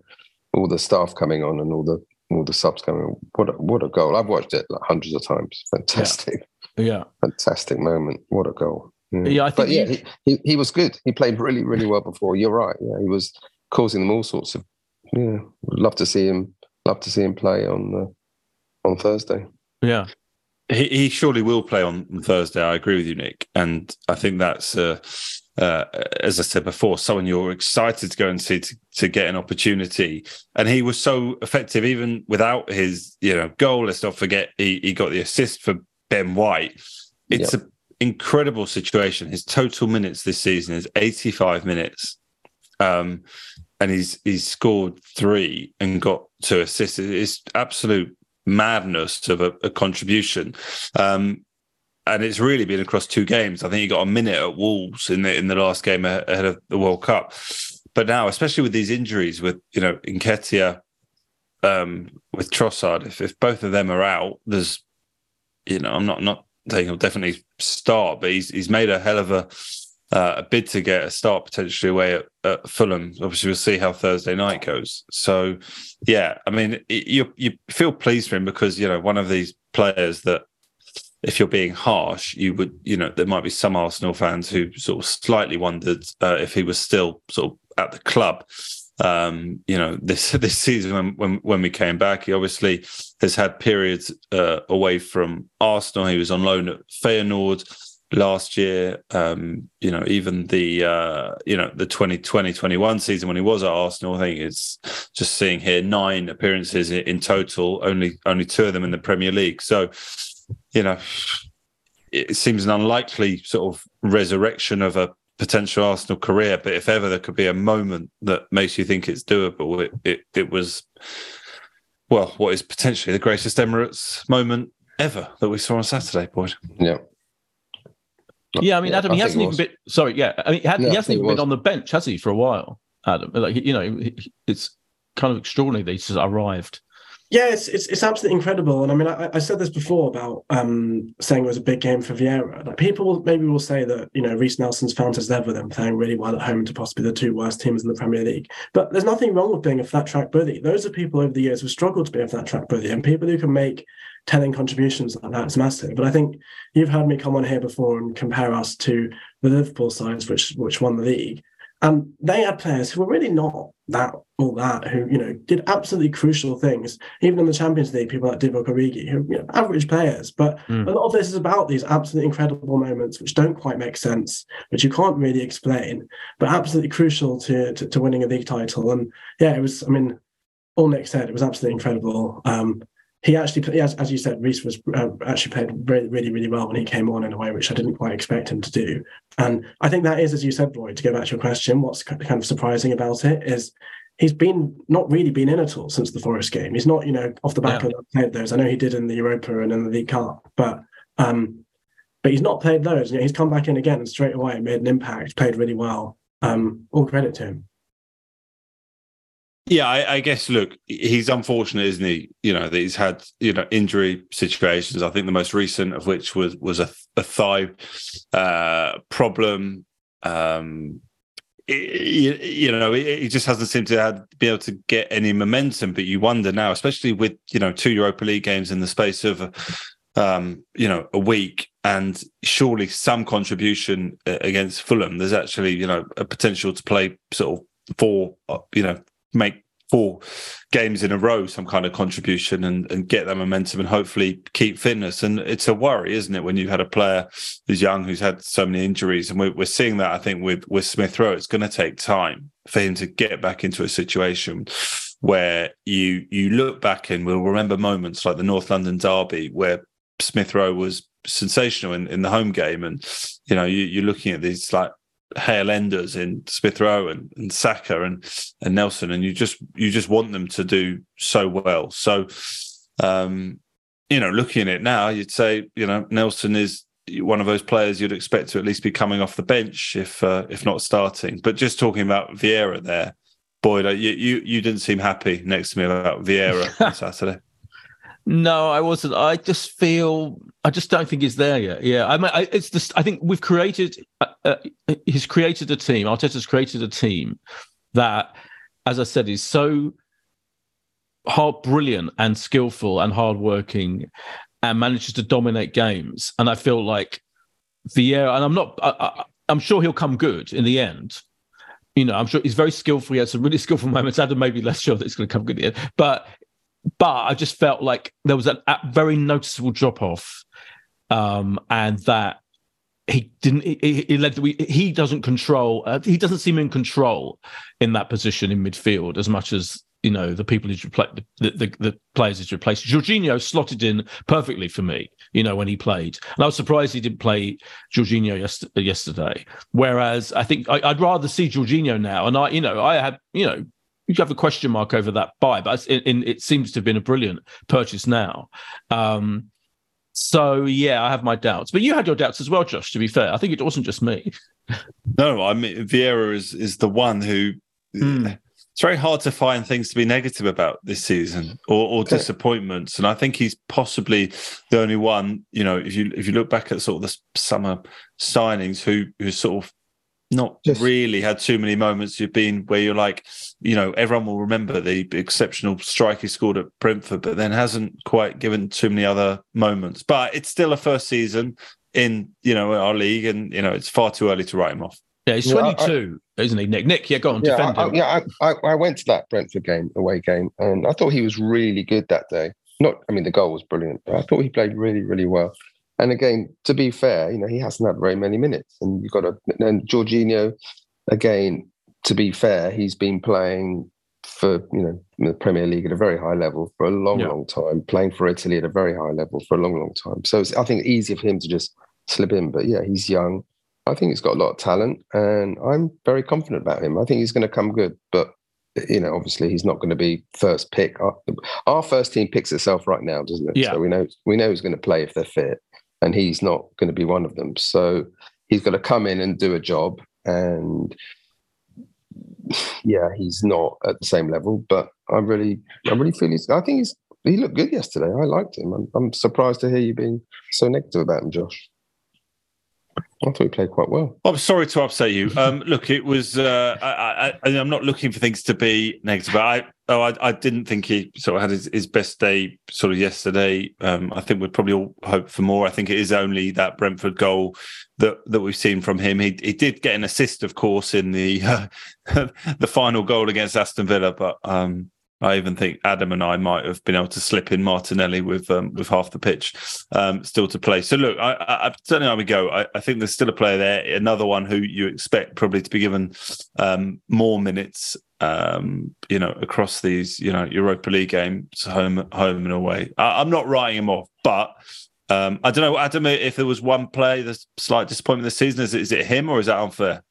all the staff coming on and all the all the subs coming. on. What a, what a goal! I've watched it like hundreds of times. Fantastic, Yeah, fantastic moment. What a goal! Yeah, Yeah, I but think yeah, he, he he was good. He played really really well before. You're right. Yeah, he was causing them all sorts of. Yeah, would love to see him. Love to see him play on uh, on Thursday. yeah, He, he surely will play on Thursday. I agree with you, Nick, and I think that's, uh, uh, as I said before, someone you're excited to go and see to, to get an opportunity. And he was so effective, even without his, you know, goal. Let's not forget he, he got the assist for Ben White. It's Yep. an incredible situation. His total minutes this season is 85 minutes. Um, and he's he's scored three and got two assists. It's absolute madness of a, a contribution. Um, and it's really been across two games. I think he got a minute at Wolves in the in the last game ahead of the World Cup. But now, especially with these injuries, with you know Nketiah, um, with Trossard, if, if both of them are out, there's you know I'm not not saying he'll definitely start, but he's he's made a hell of a uh, a bid to get a start potentially away at, at Fulham. Obviously, we'll see how Thursday night goes. So, yeah, I mean, it- you you feel pleased for him because you know one of these players that, if you're being harsh, you would you know there might be some Arsenal fans who sort of slightly wondered uh, if he was still sort of at the club. Um, you know, this this season when, when when we came back, he obviously has had periods uh, away from Arsenal. He was on loan at Feyenoord last year. Um, you know, even the uh, you know the 2020-21 season when he was at Arsenal, I think it's just seeing here nine appearances in, in total, only only two of them in the Premier League. So, you know, it seems an unlikely sort of resurrection of a potential Arsenal career. But if ever there could be a moment that makes you think it's doable, it it, it was well, what is potentially the greatest Emirates moment ever that we saw on Saturday, Boyd. Yeah. Yeah, I mean, Yeah, Adam, I he hasn't even been. Sorry, yeah, I mean, he, had, No, he hasn't even been on the bench, has he, for a while, Adam? Like, you know, it's kind of extraordinary that he's just arrived. Yeah, it's, it's it's absolutely incredible. And I mean, I, I said this before about um, saying it was a big game for Vieira. Like people maybe will say that you know Reiss Nelson's found his level and playing really well at home to possibly the two worst teams in the Premier League. But there's nothing wrong with being a flat track bully. Those are people over the years who struggled to be a flat track bully, and people who can make telling contributions like that is massive. But I think you've heard me come on here before and compare us to the Liverpool sides, which which won the league. And they had players who were really not that all that, who, you know, did absolutely crucial things. Even in the Champions League, people like Divock Origi, who you know, average players. But Mm. a lot of this is about these absolutely incredible moments which don't quite make sense, which you can't really explain, but absolutely crucial to to, to winning a league title. And yeah, it was, I mean, all Nick said, it was absolutely incredible. Um, he actually, as, as you said, Reiss was uh, actually played really, really, really well when he came on in a way which I didn't quite expect him to do. And I think that is, as you said, Roy, to go back to your question, what's kind of surprising about it is he's been not really been in at all since the Forest game. He's not, you know, off the back Yeah. of played those. I know he did in the Europa and in the League Cup, but um, but he's not played those. You know, he's come back in again and straight away made an impact, played really well. Um, all credit to him. Yeah, I, I guess. Look, he's unfortunate, isn't he? You know that he's had you know injury situations. I think the most recent of which was was a, a thigh uh, problem. Um, you, you know, he he just hasn't seemed to have, be able to get any momentum. But you wonder now, especially with you know two Europa League games in the space of um, you know a week, and surely some contribution uh, against Fulham. There's actually you know a potential to play sort of four, uh, you know, make four games in a row some kind of contribution and, and get that momentum and hopefully keep fitness. And it's a worry, isn't it, when you've had a player who's young who's had so many injuries, and we're, we're seeing that I think with with Smith Rowe, it's going to take time for him to get back into a situation where you you look back and we'll remember moments like the North London derby where Smith Rowe was sensational in, in the home game, and you know you, you're looking at these like Hale Enders in Smith Rowe and, and Saka and and Nelson, and you just you just want them to do so well. So, um, you know, looking at it now, you'd say you know Nelson is one of those players you'd expect to at least be coming off the bench if uh, if not starting. But just talking about Vieira there, Boyd, uh, you you, you didn't seem happy next to me about Vieira on Saturday. No, I wasn't. I just feel I just don't think he's there yet. Yeah, I mean, I, it's just I think we've created. Uh, uh, he's created a team. Arteta's created a team that, as I said, is so hard, brilliant, and skillful and hardworking, and manages to dominate games. And I feel like Vieira, and I'm not. I, I'm sure he'll come good in the end. You know, I'm sure he's very skillful. He has some really skillful moments. Adam may be less sure that it's going to come good in the end, but but I just felt like there was a, a very noticeable drop off, um, and that he didn't. He, he led. We, he doesn't control. Uh, he doesn't seem in control in that position in midfield as much as you know the people he's replaced. The, the, the players he's replaced. Jorginho slotted in perfectly for me. You know when he played, and I was surprised he didn't play Jorginho yes, yesterday. Whereas I think I, I'd rather see Jorginho now, and I, you know, I had, you know you have a question mark over that buy, but it, it, it seems to have been a brilliant purchase now. Um, so yeah, I have my doubts, but you had your doubts as well, Josh. To be fair, I think it wasn't just me. No, I mean Vieira is is the one who. It's very hard to find things to be negative about this season or, or disappointments, and I think he's possibly the only one. You know, if you if you look back at sort of the summer signings, who who sort of not really had too many moments you've been where you're like, you know, everyone will remember the exceptional strike he scored at Brentford, but then hasn't quite given too many other moments. But it's still a first season in, you know, our league, and you know, it's far too early to write him off. Yeah, he's Yeah, I- 22, isn't he, Nick? Nick, yeah, go on, Yeah, defend I, I- him. yeah. I, I, I went to that Brentford game, away game, and I thought he was really good that day. Not, I mean, the goal was brilliant, but I thought he played really, really well. And again, to be fair, you know, he hasn't had very many minutes, and you've got to. And Jorginho, again, to be fair, he's been playing for you know the Premier League at a very high level for a long, Yeah. long time, playing for Italy at a very high level for a long, long time. So it's, I think easier for him to just slip in. But yeah, he's young. I think he's got a lot of talent, and I'm very confident about him. I think he's going to come good, but you know, obviously, he's not going to be first pick. Our, our first team picks itself right now, doesn't it? Yeah. So we know we know who's going to play if they're fit, and he's not going to be one of them. So he's got to come in and do a job. And yeah, he's not at the same level, but I really, I really feel he's. I think he's. He looked good yesterday. I liked him. I'm, I'm surprised to hear you being so negative about him, Josh. I thought he played quite well. I'm sorry to upset you. Um, look, it was. Uh, I, I, I'm not looking for things to be negative. But I, oh, I, I didn't think he sort of had his, his best day sort of yesterday. Um, I think we'd probably all hope for more. I think it is only that Brentford goal that that we've seen from him. He he did get an assist, of course, in the uh, the final goal against Aston Villa, but um, I even think Adam and I might have been able to slip in Martinelli with um, with half the pitch um, still to play. So look, I, I, I certainly how we go. I, I, think there's still a player there, another one who you expect probably to be given um, more minutes. Um, you know, across these, you know, Europa League games, home, home and away. I, am not writing him off, but um, I don't know, Adam. If there was one play, the slight disappointment this season, is is it him or is that unfair?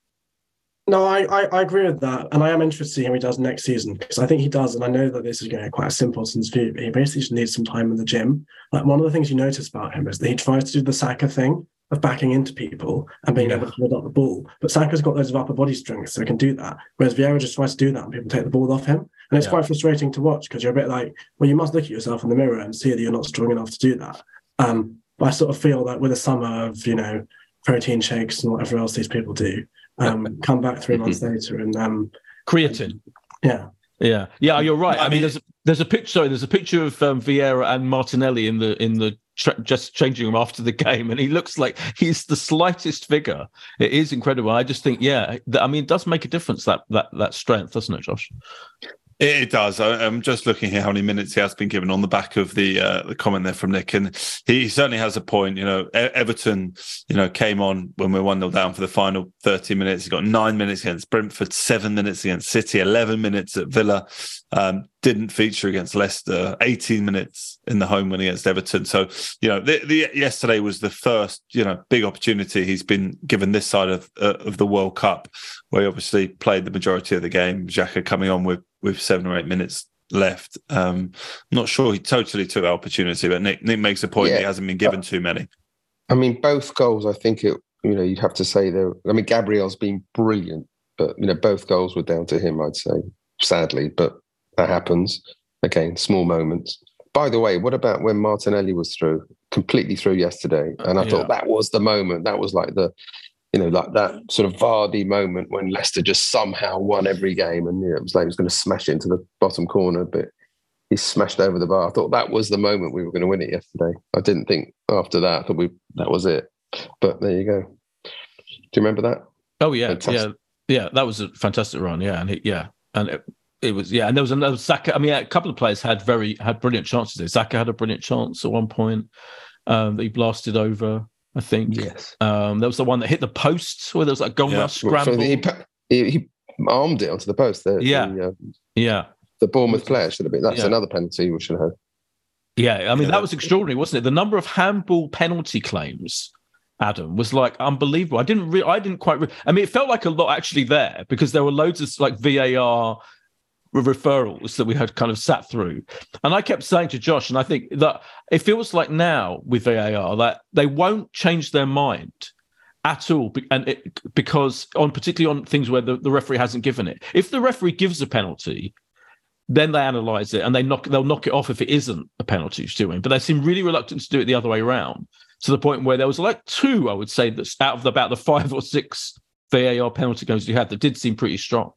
No, I, I, I, agree with that. And I am interested to see how he does next season because I think he does. And I know that this is going to be quite a simpleton's view. He basically just needs some time in the gym. Like one of the things you notice about him is that he tries to do the Saka thing of backing into people and being yeah. able to hold up the ball. But Saka's got loads of upper body strength, so he can do that. Whereas Vieira just tries to do that and people take the ball off him. And it's yeah. quite frustrating to watch because you're a bit like, well, you must look at yourself in the mirror and see that you're not strong enough to do that. Um, but I sort of feel that with a summer of, you know, protein shakes and whatever else these people do, um, come back three months later and um, creatine. Yeah. Yeah, yeah, you're right. I mean, there's a, there's a picture. Sorry, there's a picture of um, Vieira and Martinelli in the in the tra- just changing room after the game, and he looks like he's the slightest figure. It is incredible. I just think, yeah, I mean, it does make a difference that that that strength, doesn't it, Josh? It does. I'm just looking here how many minutes he has been given on the back of the uh, the comment there from Nick, and he certainly has a point. You know, Everton, you know, came on when we are one 0 down for the final 30 minutes. He got nine minutes against Brentford, seven minutes against City, 11 minutes at Villa. Um, didn't feature against Leicester, 18 minutes in the home win against Everton. So, you know, the, the, yesterday was the first, you know, big opportunity he's been given this side of uh, of the World Cup, where he obviously played the majority of the game. Xhaka coming on with with seven or eight minutes left. Um, not sure he totally took that opportunity, but Nick Nick makes a point yeah. he hasn't been given too many. I mean, both goals. I think it. You know, you'd have to say they I mean, Gabriel's been brilliant, but you know, both goals were down to him. I'd say, sadly, but that happens. Again, small moments. By the way, what about when Martinelli was through, completely through yesterday? Uh, and I yeah. thought that was the moment. That was like the you know, like that sort of Vardy moment when Leicester just somehow won every game, and you know, it was like he was going to smash it into the bottom corner, but he smashed over the bar. I thought that was the moment we were going to win it yesterday. I didn't think after that. I thought we that was it. But there you go. Do you remember that? Oh yeah, fantastic. yeah, yeah. That was a fantastic run. Yeah, and it, yeah, and it, it was yeah, and there was another Saka. I mean, a couple of players had very had brilliant chances. There. Saka had a brilliant chance at one point um, that he blasted over. I think. Yes. Um, there was the one that hit the post where there was like goal yeah. scramble. So he, he, he, armed it onto the post. The, yeah. The, uh, yeah. The Bournemouth player should have been. That's yeah. another penalty we should have. Yeah, I mean yeah. that was extraordinary, wasn't it? The number of handball penalty claims, Adam, was like unbelievable. I didn't, re- I didn't quite. Re- I mean, it felt like a lot actually there because there were loads of like VAR referrals that we had kind of sat through. And I kept saying to Josh, and I think that it feels like now with VAR that they won't change their mind at all and it, because on particularly on things where the, the referee hasn't given it. If the referee gives a penalty then they analyze it and they knock they'll knock it off if it isn't a penalty doing. But they seem really reluctant to do it the other way around to the point where there was like two i would say that's out of the, about the five or six var penalty goals you had that did seem pretty strong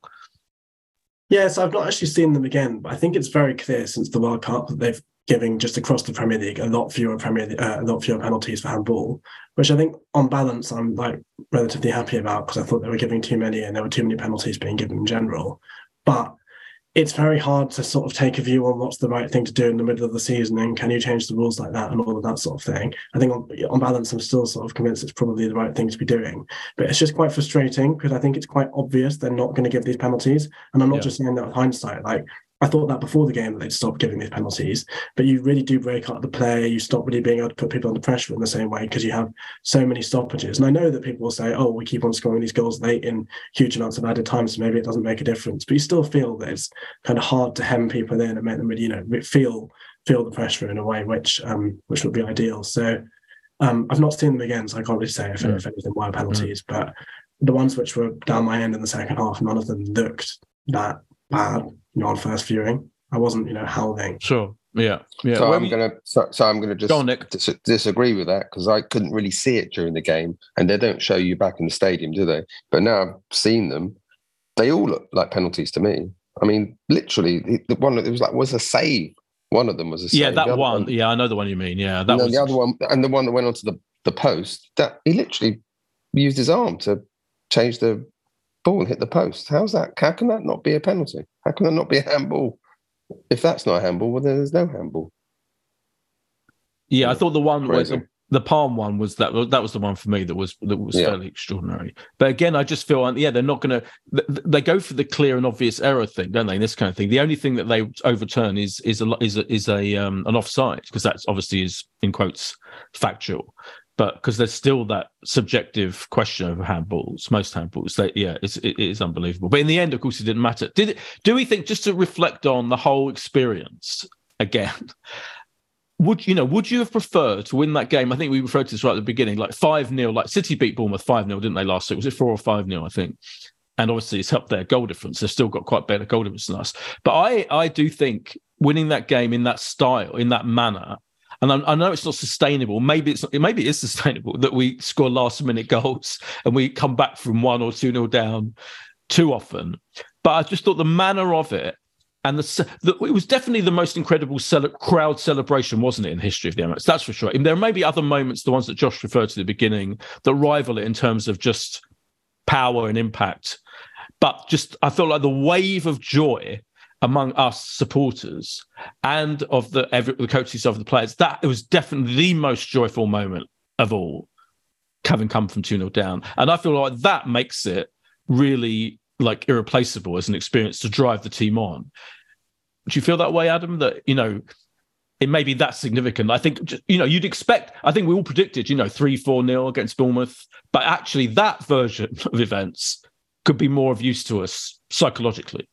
Yes, I've not actually seen them again, but I think it's very clear since the World Cup that they've given just across the Premier League a lot fewer Premier uh, a lot fewer penalties for handball, which I think on balance I'm like relatively happy about because I thought they were giving too many and there were too many penalties being given in general. But it's very hard to sort of take a view on what's the right thing to do in the middle of the season and can you change the rules like that and all of that sort of thing. I think on, on balance, I'm still sort of convinced it's probably the right thing to be doing. But it's just quite frustrating because I think it's quite obvious they're not going to give these penalties. And I'm not yeah. just saying that with hindsight. Like I thought that before the game that they'd stop giving these penalties, but you really do break up the play. You stop really being able to put people under pressure in the same way because you have so many stoppages. And I know that people will say, "Oh, we keep on scoring these goals late in huge amounts of added time, so maybe it doesn't make a difference." But you still feel that it's kind of hard to hem people in and make them really, you know, feel feel the pressure in a way which um which would be ideal. So Um, I've not seen them again, so I can't really say if, Mm. if anything were penalties. But the ones which were down my end in the second half, none of them looked that bad. You know, on first viewing, I wasn't, you know, howling. Sure. Yeah. Yeah. So Where I'm gonna so, so I'm gonna just Go on, Nick. dis- disagree with that because I couldn't really see it during the game, and they don't show you back in the stadium, do they? But now I've seen them; they all look like penalties to me. I mean, literally, the, the one that it was like was a save. One of them was a save. yeah, that other one. Yeah, I know the one you mean. Yeah, that and was the other one, and the one that went onto the, the post, that he literally used his arm to change the ball hit the post. How's that? How can that not be a penalty? How can that not be a handball? If that's not a handball, well, then there's no handball. Yeah, I thought the one where the, the palm one was that that was the one for me that was that was Yeah. fairly extraordinary. But again, I just feel yeah, they're not going to. They go for the clear and obvious error thing, don't they? In this kind of thing. The only thing that they overturn is is a is a, is a um, an offside because that's obviously is in quotes factual. But because there's still that subjective question over handballs, most handballs, they, yeah, it's, it is unbelievable. But in the end, of course, it didn't matter. Did it? Do we think just to reflect on the whole experience again? would you know would you have preferred to win that game i think we referred to this right at the beginning like 5 0 like city beat bournemouth 5 0 didn't they last week was it 4 or 5 0 i think and obviously it's helped their goal difference they've still got quite better goal difference than us but i i do think winning that game in that style in that manner and I, I know it's not sustainable. Maybe it's not, maybe it is sustainable that we score last minute goals and we come back from one or two nil down too often. But I just thought the manner of it and the, the it was definitely the most incredible cele- crowd celebration, wasn't it, in the history of the Emirates? That's for sure. And there may be other moments, the ones that Josh referred to at the beginning, that rival it in terms of just power and impact. But just I felt like the wave of joy among us supporters and of the every, the coaches of the players that it was definitely the most joyful moment of all having come from 2 0 down. And i feel like that makes it really like irreplaceable as an experience to drive the team on. Do you feel that way adam? That you know it may be that significant. I think you know you'd expect i think we all predicted you know 3 4 nil against bournemouth but actually that version of events could be more of use to us psychologically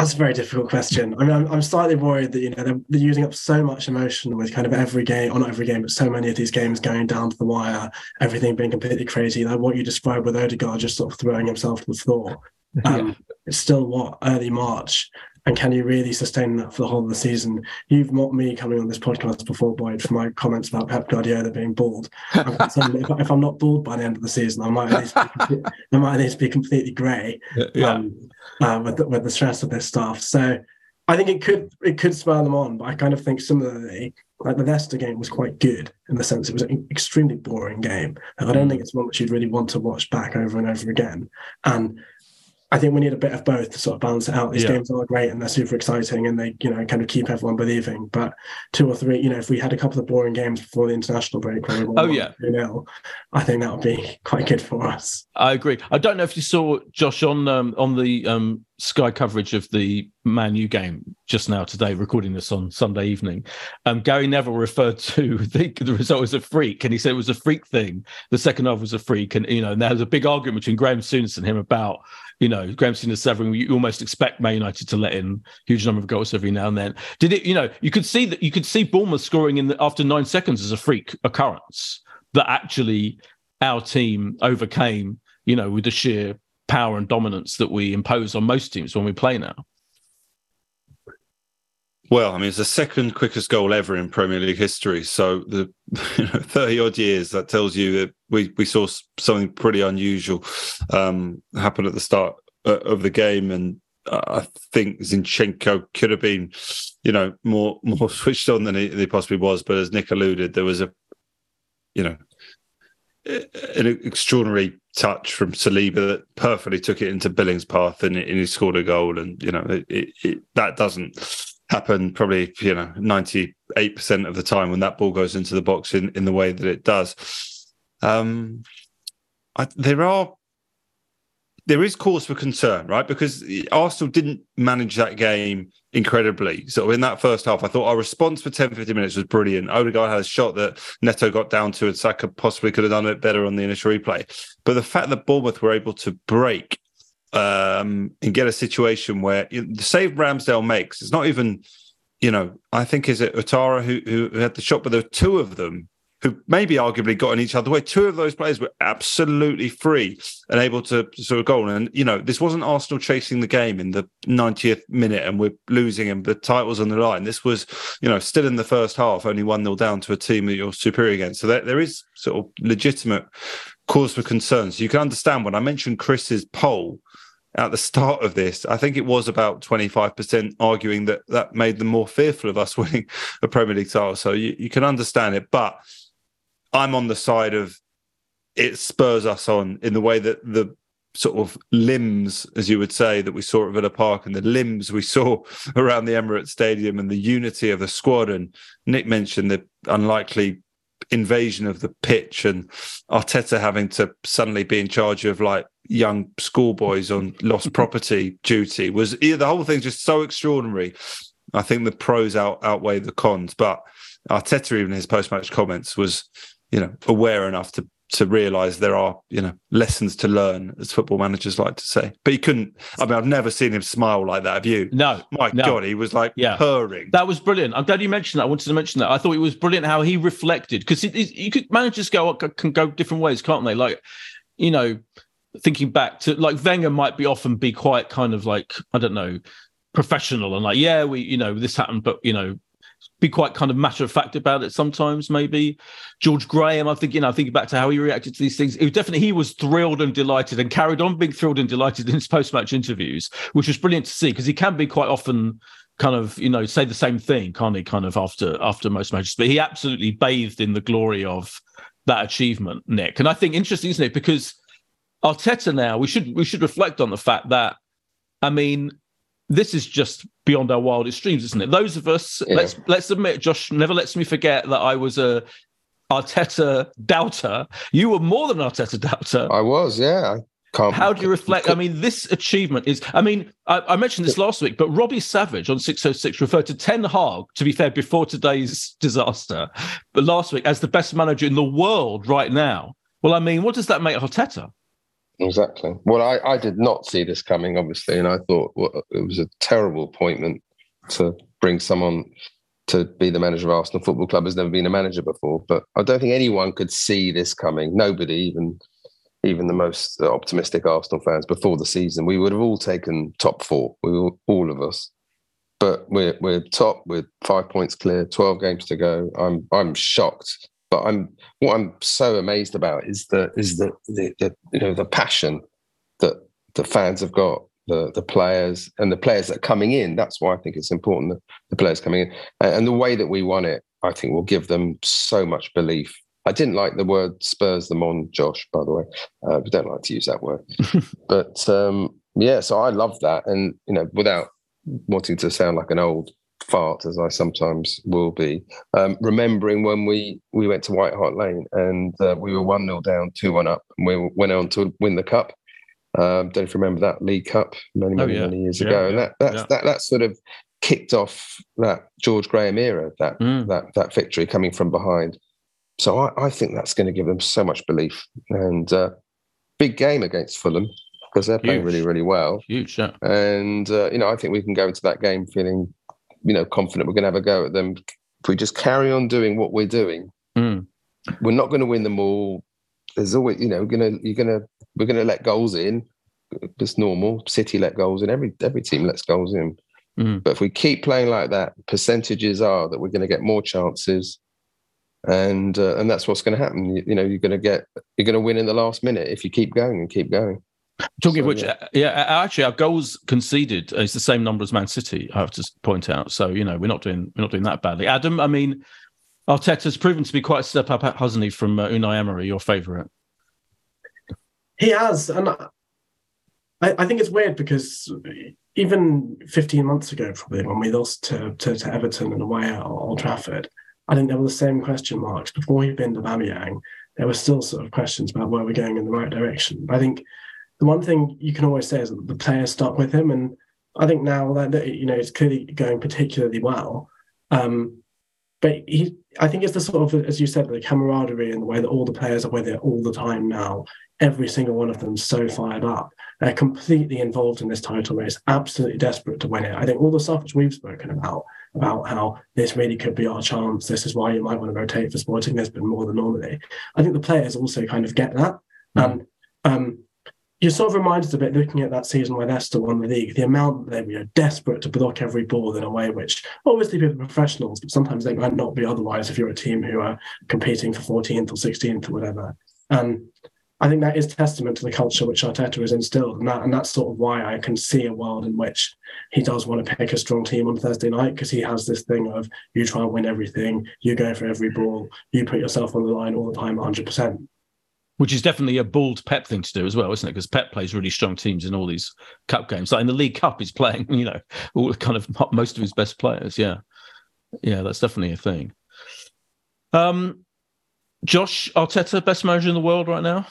That's a very difficult question. I mean, I'm, I'm slightly worried that you know they're, they're using up so much emotion with kind of every game, or not every game, but so many of these games going down to the wire, everything being completely crazy. Like what you described with Odegaard just sort of throwing himself to the floor. Um, It's still what early March, and can you really sustain that for the whole of the season? You've mocked me coming on this podcast before, Boyd, for my comments about Pep Guardiola being bald. I'm if, if I'm not bald by the end of the season, I might at least be, I might at least be completely grey yeah um, uh, with the, with the stress of this stuff. So I think it could it could spur them on, but I kind of think similarly, like the Leicester game was quite good in the sense it was an extremely boring game. And I don't think it's one which you'd really want to watch back over and over again. And I think we need a bit of both to sort of balance it out. These Yeah. games are great and they're super exciting and they, you know, kind of keep everyone believing. But two or three, you know, if we had a couple of boring games before the international break, where we Oh, yeah. two nil, I think that would be quite good for us. I agree. I don't know if you saw Josh on um, on the um, Sky coverage of the Man U game just now today, recording this on Sunday evening. Um, Gary Neville referred to the, the result as a freak, and he said it was a freak thing. The second half was a freak, and you know, and there was a big argument between Graham Souness and him about you know Graham Souness severing, you almost expect Man United to let in huge number of goals every now and then. Did it? You know, you could see that you could see Bournemouth scoring in the, after nine seconds as a freak occurrence that actually our team overcame, you know, with the sheer power and dominance that we impose on most teams when we play now. Well, I mean, it's the second quickest goal ever in Premier League history. So the you know, thirty odd years that tells you that we we saw something pretty unusual um, happen at the start uh, of the game, and I think Zinchenko could have been, you know, more more switched on than he, than he possibly was. But as Nick alluded, there was a, you know, an extraordinary touch from Saliba that perfectly took it into Billing's path, and, and he scored a goal. And you know, it, it, that doesn't happen probably you know ninety eight percent of the time when that ball goes into the box in in the way that it does. Um, I, there are there is cause for concern, right? Because Arsenal didn't manage that game incredibly. So in that first half, I thought our response for 10, 15 minutes was brilliant. Odegaard had a shot that Neto got down to, and Saka possibly could have done it better on the initial replay. But the fact that Bournemouth were able to break um, and get a situation where the save Ramsdale makes, it's not even you know, I think is it Ouattara who who had the shot, but there were two of them who maybe arguably got in each other way. Two of those players were absolutely free and able to sort of goal. And you know, this wasn't Arsenal chasing the game in the 90th minute and we're losing and the titles on the line. This was, you know, still in the first half, only one 0 down to a team that you're superior against. So there, there is sort of legitimate cause for concern. So you can understand when I mentioned Chris's poll at the start of this, I think it was about 25% arguing that that made them more fearful of us winning a Premier League title. So you, you can understand it. But I'm on the side of it spurs us on in the way that the sort of limbs, as you would say, that we saw at Villa Park and the limbs we saw around the Emirates Stadium and the unity of the squad. And Nick mentioned the unlikely invasion of the pitch and Arteta having to suddenly be in charge of like young schoolboys on lost property duty was yeah, the whole thing's just so extraordinary. I think the pros out outweigh the cons, but Arteta, even in his post match comments, was you know aware enough to to realize there are you know lessons to learn as football managers like to say. But he couldn't i mean i've never seen him smile like that have you? No my no. god he was like yeah. purring. That was brilliant. I'm glad you mentioned that. I wanted to mention that. I thought it was brilliant how he reflected because you could managers go can go different ways can't they? Like you know thinking back to like wenger might be often be quite kind of like i don't know professional and like yeah we you know this happened but you know be quite kind of matter of fact about it sometimes maybe. George graham i think you know i think back to how he reacted to these things it was definitely he was thrilled and delighted and carried on being thrilled and delighted in his post-match interviews which was brilliant to see because he can be quite often kind of you know say the same thing can't he kind of after after most matches. But he absolutely bathed in the glory of that achievement nick. And i think interesting isn't it? Because arteta now we should we should reflect on the fact that i mean this is just beyond our wildest dreams, isn't it? Those of us, yeah. let's let's admit, Josh never lets me forget that I was a Arteta doubter. You were more than Arteta doubter. I was, yeah. Can't, How do you reflect? I mean, this achievement is. I mean, I, I, mentioned this last week, but Robbie Savage on 606 referred to Ten Hag, to be fair, before today's disaster, but last week as the best manager in the world right now. Well, I mean, what does that make Arteta? Exactly. Well, I, I did not see this coming, obviously, and I thought well, it was a terrible appointment to bring someone to be the manager of Arsenal Football Club has never been a manager before. But I don't think anyone could see this coming. Nobody, even even the most optimistic Arsenal fans before the season, we would have all taken top four. We were, all of us. But we're we're top with five points clear, twelve games to go. I'm I'm shocked but I'm what I'm so amazed about is the is the, the, the you know the passion that the fans have got the the players and the players that are coming in. That's why I think it's important that the players coming in and the way that we won it. I think will give them so much belief. I didn't like the word spurs them on, Josh. By the way, uh, we don't like to use that word, but um, yeah. So I love that, and you know, without wanting to sound like an old fart as I sometimes will be. Um, remembering when we we went to White Hart Lane and uh, we were one 0 down, two one up, and we went on to win the cup. Um, don't know if you remember that League Cup many many, oh, yeah. many years yeah, ago, yeah, and that that's, that that sort of kicked off that George Graham era, that mm. that that victory coming from behind. So I, I think that's going to give them so much belief and uh, big game against Fulham because they're playing Huge. really really well. Huge, yeah. And uh, you know I think we can go into that game feeling you know confident we're going to have a go at them. If we just carry on doing what we're doing, mm. we're not going to win them all. There's always, you know, we're gonna you're gonna we're gonna let goals in. It's normal. City let goals in. Every every team lets goals in. Mm. But if we keep playing like that, percentages are that we're going to get more chances, and uh, and that's what's going to happen. You, you know, you're going to get you're going to win in the last minute if you keep going and keep going. Talking so, of which, yeah. Uh, yeah. Uh, actually, our goals conceded uh, is the same number as Man City. I have to point out. So you know, we're not doing we're not doing that badly. Adam, I mean, Arteta's proven to be quite a step up, hasn't he, from uh, Unai Emery, your favourite? He has, and I, I, think it's weird because even 15 months ago, probably when we lost to, to, to Everton and away at Old Trafford, I think there were the same question marks before he been to Aubameyang. There were still sort of questions about where we're going in the right direction. I think the one thing you can always say is that the players stuck with him, and I think now that you know it's clearly going particularly well. Um, but he, I think it's the sort of, as you said, the camaraderie and the way that all the players are with it all the time now. Every single one of them so fired up. They're completely involved in this title race, absolutely desperate to win it. I think all the stuff which we've spoken about about how this really could be our chance. This is why you might want to rotate for Sporting Lisbon more than normally. I think the players also kind of get that. And um, you're sort of reminded a bit looking at that season when Leicester won the league, the amount that they were desperate to block every ball in a way which obviously people are professionals, but sometimes they might not be otherwise if you're a team who are competing for 14th or 16th or whatever. And I think that is testament to the culture which Arteta has instilled, and that and that's sort of why I can see a world in which he does want to pick a strong team on Thursday night because he has this thing of you try and win everything, you go for every ball, you put yourself on the line all the time, 100. Which is definitely a bold Pep thing to do as well, isn't it? Because Pep plays really strong teams in all these cup games. Like in the League Cup, he's playing, you know, all kind of most of his best players. Yeah, yeah, that's definitely a thing. Um, Josh Arteta, best manager in the world right now.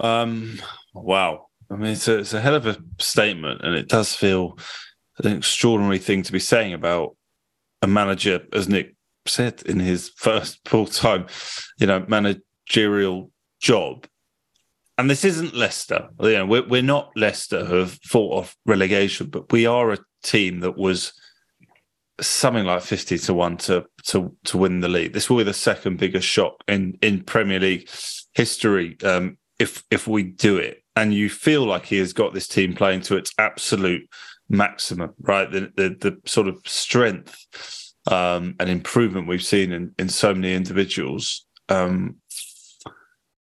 Um, wow. I mean, it's a, it's a hell of a statement, and it does feel an extraordinary thing to be saying about a manager, as Nick said in his first full time, you know, managerial job. And this isn't Leicester. You know, we're, we're not Leicester who have fought off relegation, but we are a team that was something like 50 to 1 to to to win the league. This will be the second biggest shock in in Premier League history um, if if we do it. And you feel like he has got this team playing to its absolute maximum, right? The the, the sort of strength um, and improvement we've seen in, in so many individuals, um,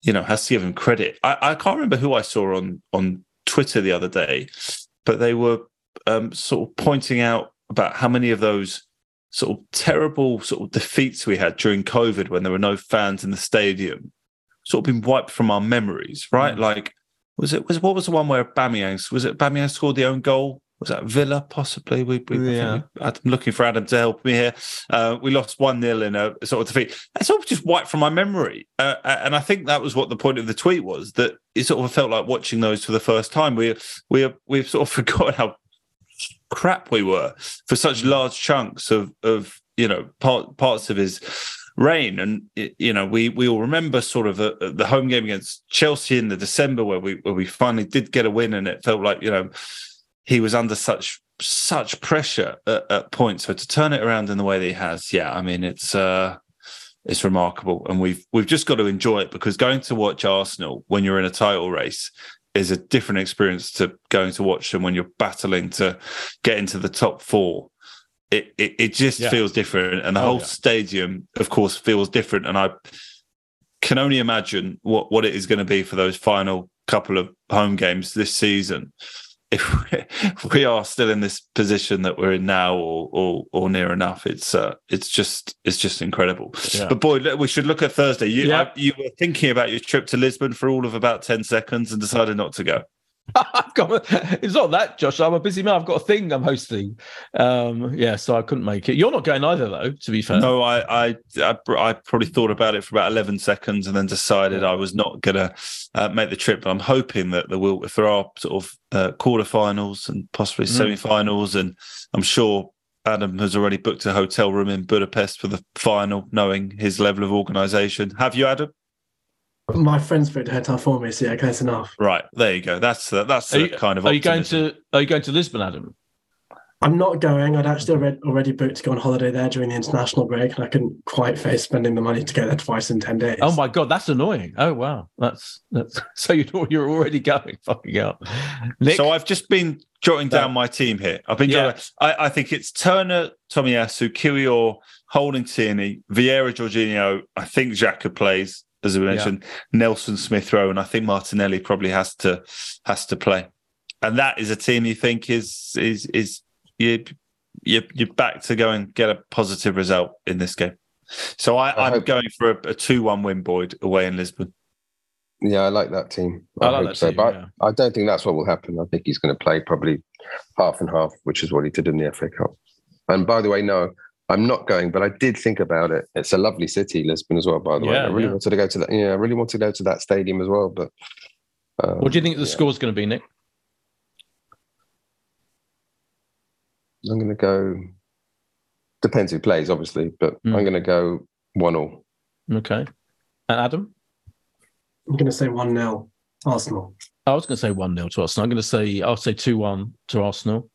you know, has to give him credit. I, I can't remember who I saw on on Twitter the other day, but they were um, sort of pointing out about how many of those sort of terrible sort of defeats we had during COVID when there were no fans in the stadium sort of been wiped from our memories, right? Mm. Like, was it was what was the one where Aubameyang was it Aubameyang scored the own goal was that Villa possibly? We, we yeah. I'm looking for Adam to help me here. Uh, we lost one 0 in a sort of defeat. That's all just wiped from my memory, uh, and I think that was what the point of the tweet was. That it sort of felt like watching those for the first time. We we we've sort of forgotten how crap we were for such large chunks of of you know part, parts of his reign. And you know, we we all remember sort of a, a, the home game against Chelsea in the December where we where we finally did get a win, and it felt like you know he was under such such pressure at, at, points. So to turn it around in the way that he has, yeah, I mean it's uh it's remarkable, and we've we've just got to enjoy it because going to watch Arsenal when you're in a title race is a different experience to going to watch them when you're battling to get into the top four. It it, it just yeah. feels different, and the oh, whole yeah. stadium, of course, feels different. And I can only imagine what what it is going to be for those final couple of home games this season if we are still in this position that we're in now or or, or near enough it's uh, it's just it's just incredible yeah. but boy we should look at thursday you yeah. I, you were thinking about your trip to lisbon for all of about 10 seconds and decided not to go I've got it's not that, Josh. I'm a busy man. I've got a thing I'm hosting. Um, yeah, so I couldn't make it. You're not going either, though. To be fair, no. I I I, I probably thought about it for about 11 seconds and then decided I was not gonna uh, make the trip. But I'm hoping that there will, if there are sort of uh, quarterfinals and possibly mm. semi-finals, and I'm sure Adam has already booked a hotel room in Budapest for the final, knowing his level of organisation. Have you, Adam? My friends booked a hotel for me, so yeah, close enough. Right there, you go. That's uh, that's are you, kind of. Are you going to Are you going to Lisbon, Adam? I'm not going. I'd actually already, already booked to go on holiday there during the international break, and I couldn't quite face spending the money to go there twice in ten days. Oh my god, that's annoying. Oh wow, that's that's so you you're already going. Fucking hell. Nick? So I've just been jotting down my team here. I've been yeah. I, I, think it's Turner, Tomiyasu, Kiwior, Holding Tierney, Vieira, Jorginho. I think Xhaka plays as we mentioned, yeah. Nelson Smith Rowe, and I think Martinelli probably has to has to play. And that is a team you think is is is you you you're back to go and get a positive result in this game. So I, am going for a, a two-one win, Boyd, away in Lisbon. Yeah, I like that team. I, I like hope so, team, but yeah. I don't think that's what will happen. I think he's going to play probably half and half, which is what he did in the FA Cup. And by the way, no, I'm not going, but I did think about it. It's a lovely city, Lisbon as well. By the yeah, way, I really yeah. wanted to go to that. Yeah, I really wanted to go to that stadium as well. But um, what do you think the yeah. score's going to be, Nick? I'm going to go. Depends who plays, obviously, but mm. I'm going to go one all. Okay, and Adam, I'm going to say one 0 Arsenal. I was going to say one 0 to Arsenal. I'm going to say I'll say two one to Arsenal.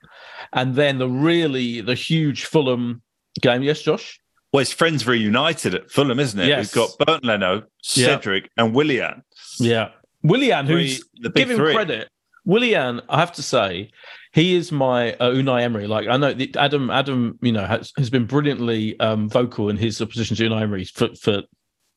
and then the really the huge Fulham game. Yes, Josh. Well, it's friends reunited at Fulham, isn't it? Yes. We've got Bernd Leno, Cedric, and Willian. Yeah, Willian, who's the big give him three. credit. Willian, I have to say, he is my uh, Unai Emery. Like I know that Adam, Adam, you know, has, has been brilliantly um, vocal in his opposition to Unai Emery for, for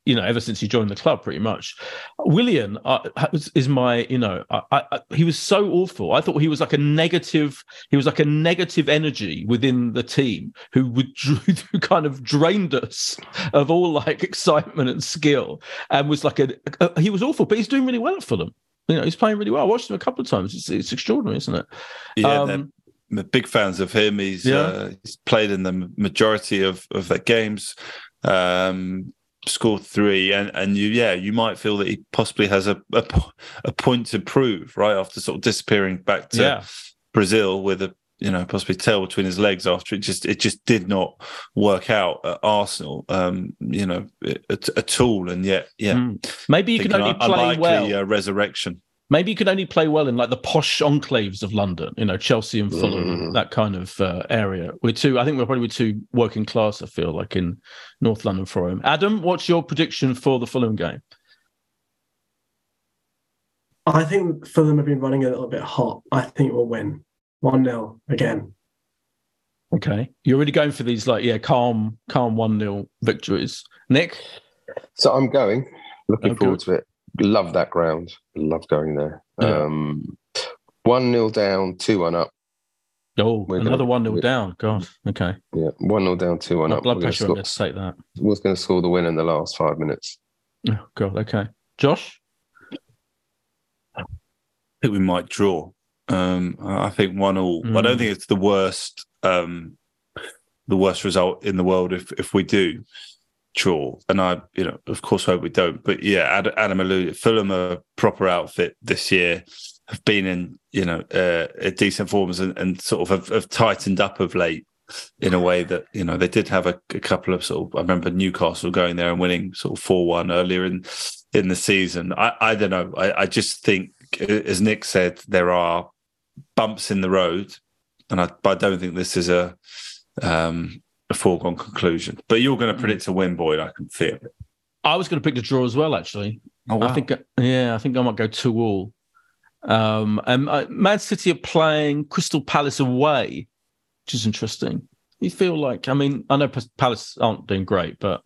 you know ever since he joined the club, pretty much. Willian uh, is my, you know, I, I, he was so awful. I thought he was like a negative. He was like a negative energy within the team who would who kind of drained us of all like excitement and skill, and was like a, a he was awful. But he's doing really well at Fulham. You know, he's playing really well. I watched him a couple of times. It's, it's extraordinary, isn't it? Yeah, Um, big fans of him. He's Yeah. uh, he's played in the majority of of their games. Um, scored three, and and you yeah you might feel that he possibly has a a, a point to prove right after sort of disappearing back to Yeah. Brazil with a you know possibly tail between his legs after it just it just did not work out at Arsenal. Um, you know at, at all, and yet yeah, Mm. Maybe you can only play well. uh, resurrection. Maybe you could only play well in like the posh enclaves of London, you know, Chelsea and Fulham, that kind of uh, area. We're too, I think we're probably too working class, I feel like in North London for him. Adam, what's your prediction for the Fulham game? I think Fulham have been running a little bit hot. I think we'll win 1 0 again. Okay. You're really going for these like, yeah, calm, calm 1 0 victories. Nick? So I'm going. Looking Oh, forward to it. Love that ground. Love going there. Yeah. Um, one nil down, two one up. Oh, We're another gonna- 1 0 we- down. God. Okay. Yeah, one nil down, two one My up. blood We're gonna pressure score- on this, take that. was going to score the win in the last five minutes. Oh, God. Okay. Josh? I think we might draw. Um, I think one all. I Mm. don't think it's the worst, um, the worst result in the world if if we do draw. And I, you know, of course, hope we don't. But yeah, Ad- Adam alluded. Fulham are proper outfit this year. Have been in, you know, uh, a decent forms and, and sort of have, have tightened up of late in a way that you know they did have a, a couple of sort of. I remember Newcastle going there and winning sort of four one earlier in in the season. I, I don't know. I, I just think, as Nick said, there are bumps in the road, and I, I don't think this is a um, a foregone conclusion. But you're going to predict a win, Boyd. I can feel it. I was going to pick the draw as well, actually. Oh, wow. I think, yeah, I think I might go two all. Um, and uh, Man City are playing Crystal Palace away, which is interesting. You feel like, I mean, I know Palace aren't doing great, but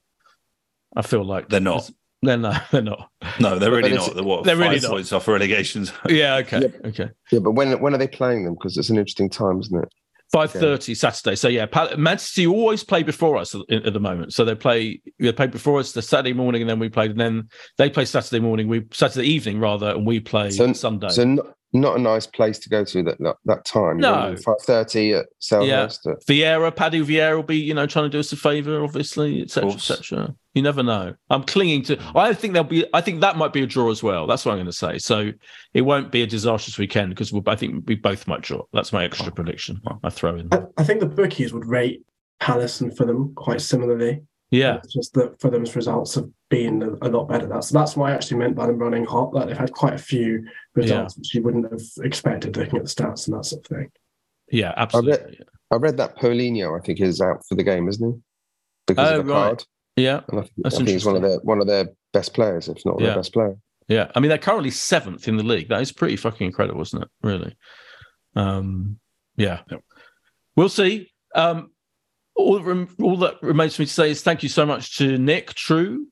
I feel like They're not. They're no, they're not. No, they're really not. They're what? They're five really not. points off relegations. Yeah, okay, Yep. okay. Yeah, but when when are they playing them? Because it's an interesting time, isn't it? Five thirty Saturday. So yeah, Pal- Man City always play before us at, at the moment. So they play they play before us the Saturday morning, and then we play. And then they play Saturday morning. We Saturday evening rather, and we play So- Sunday. So not, not a nice place to go to that that, that time. No. five thirty at Selhurst. at- Vieira, Paddy Vieira will be, you know, trying to do us a favour, obviously, etc., etc. You never know. I'm clinging to. I think there'll be. I think that might be a draw as well. That's what I'm going to say. So it won't be a disastrous weekend because we'll, I think we both might draw. That's my extra prediction. I throw in. I, I think the bookies would rate Palace and Fulham quite similarly. Yeah, It's just that Fulham's results have been a, a lot better. That's that's what I actually meant by them running hot. that they've had quite a few results which you wouldn't have expected looking at the stats and that sort of thing. yeah, I absolutely. read, I read that Palhinha, I think, is out for the game, isn't he? Because Oh, of the right. card. Yeah, And I think, That's I think he's one of their one of their best players, if not Yeah. their best player. yeah. I mean, they're currently seventh in the league. That is pretty fucking incredible, isn't it? Really. Um, yeah. We'll see. Um, all, that rem- all that remains for me to say is thank you so much to Nick True,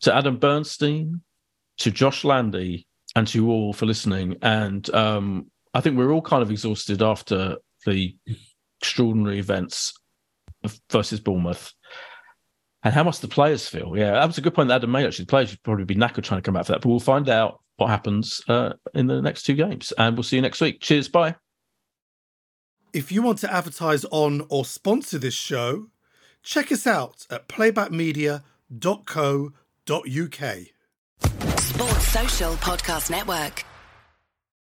to Adam Bernstein, to Josh Landy, and to you all for listening. And um, I think we're all kind of exhausted after the extraordinary events versus Bournemouth. And how must the players feel? Yeah, that was a good point that Adam made. Actually, the players should probably be knackered trying to come back for that. But we'll find out what happens uh, in the next two games. And we'll see you next week. Cheers. Bye. If you want to advertise on or sponsor this show, check us out at playbackmedia.co.uk. Sports Social Podcast Network.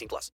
18 plus.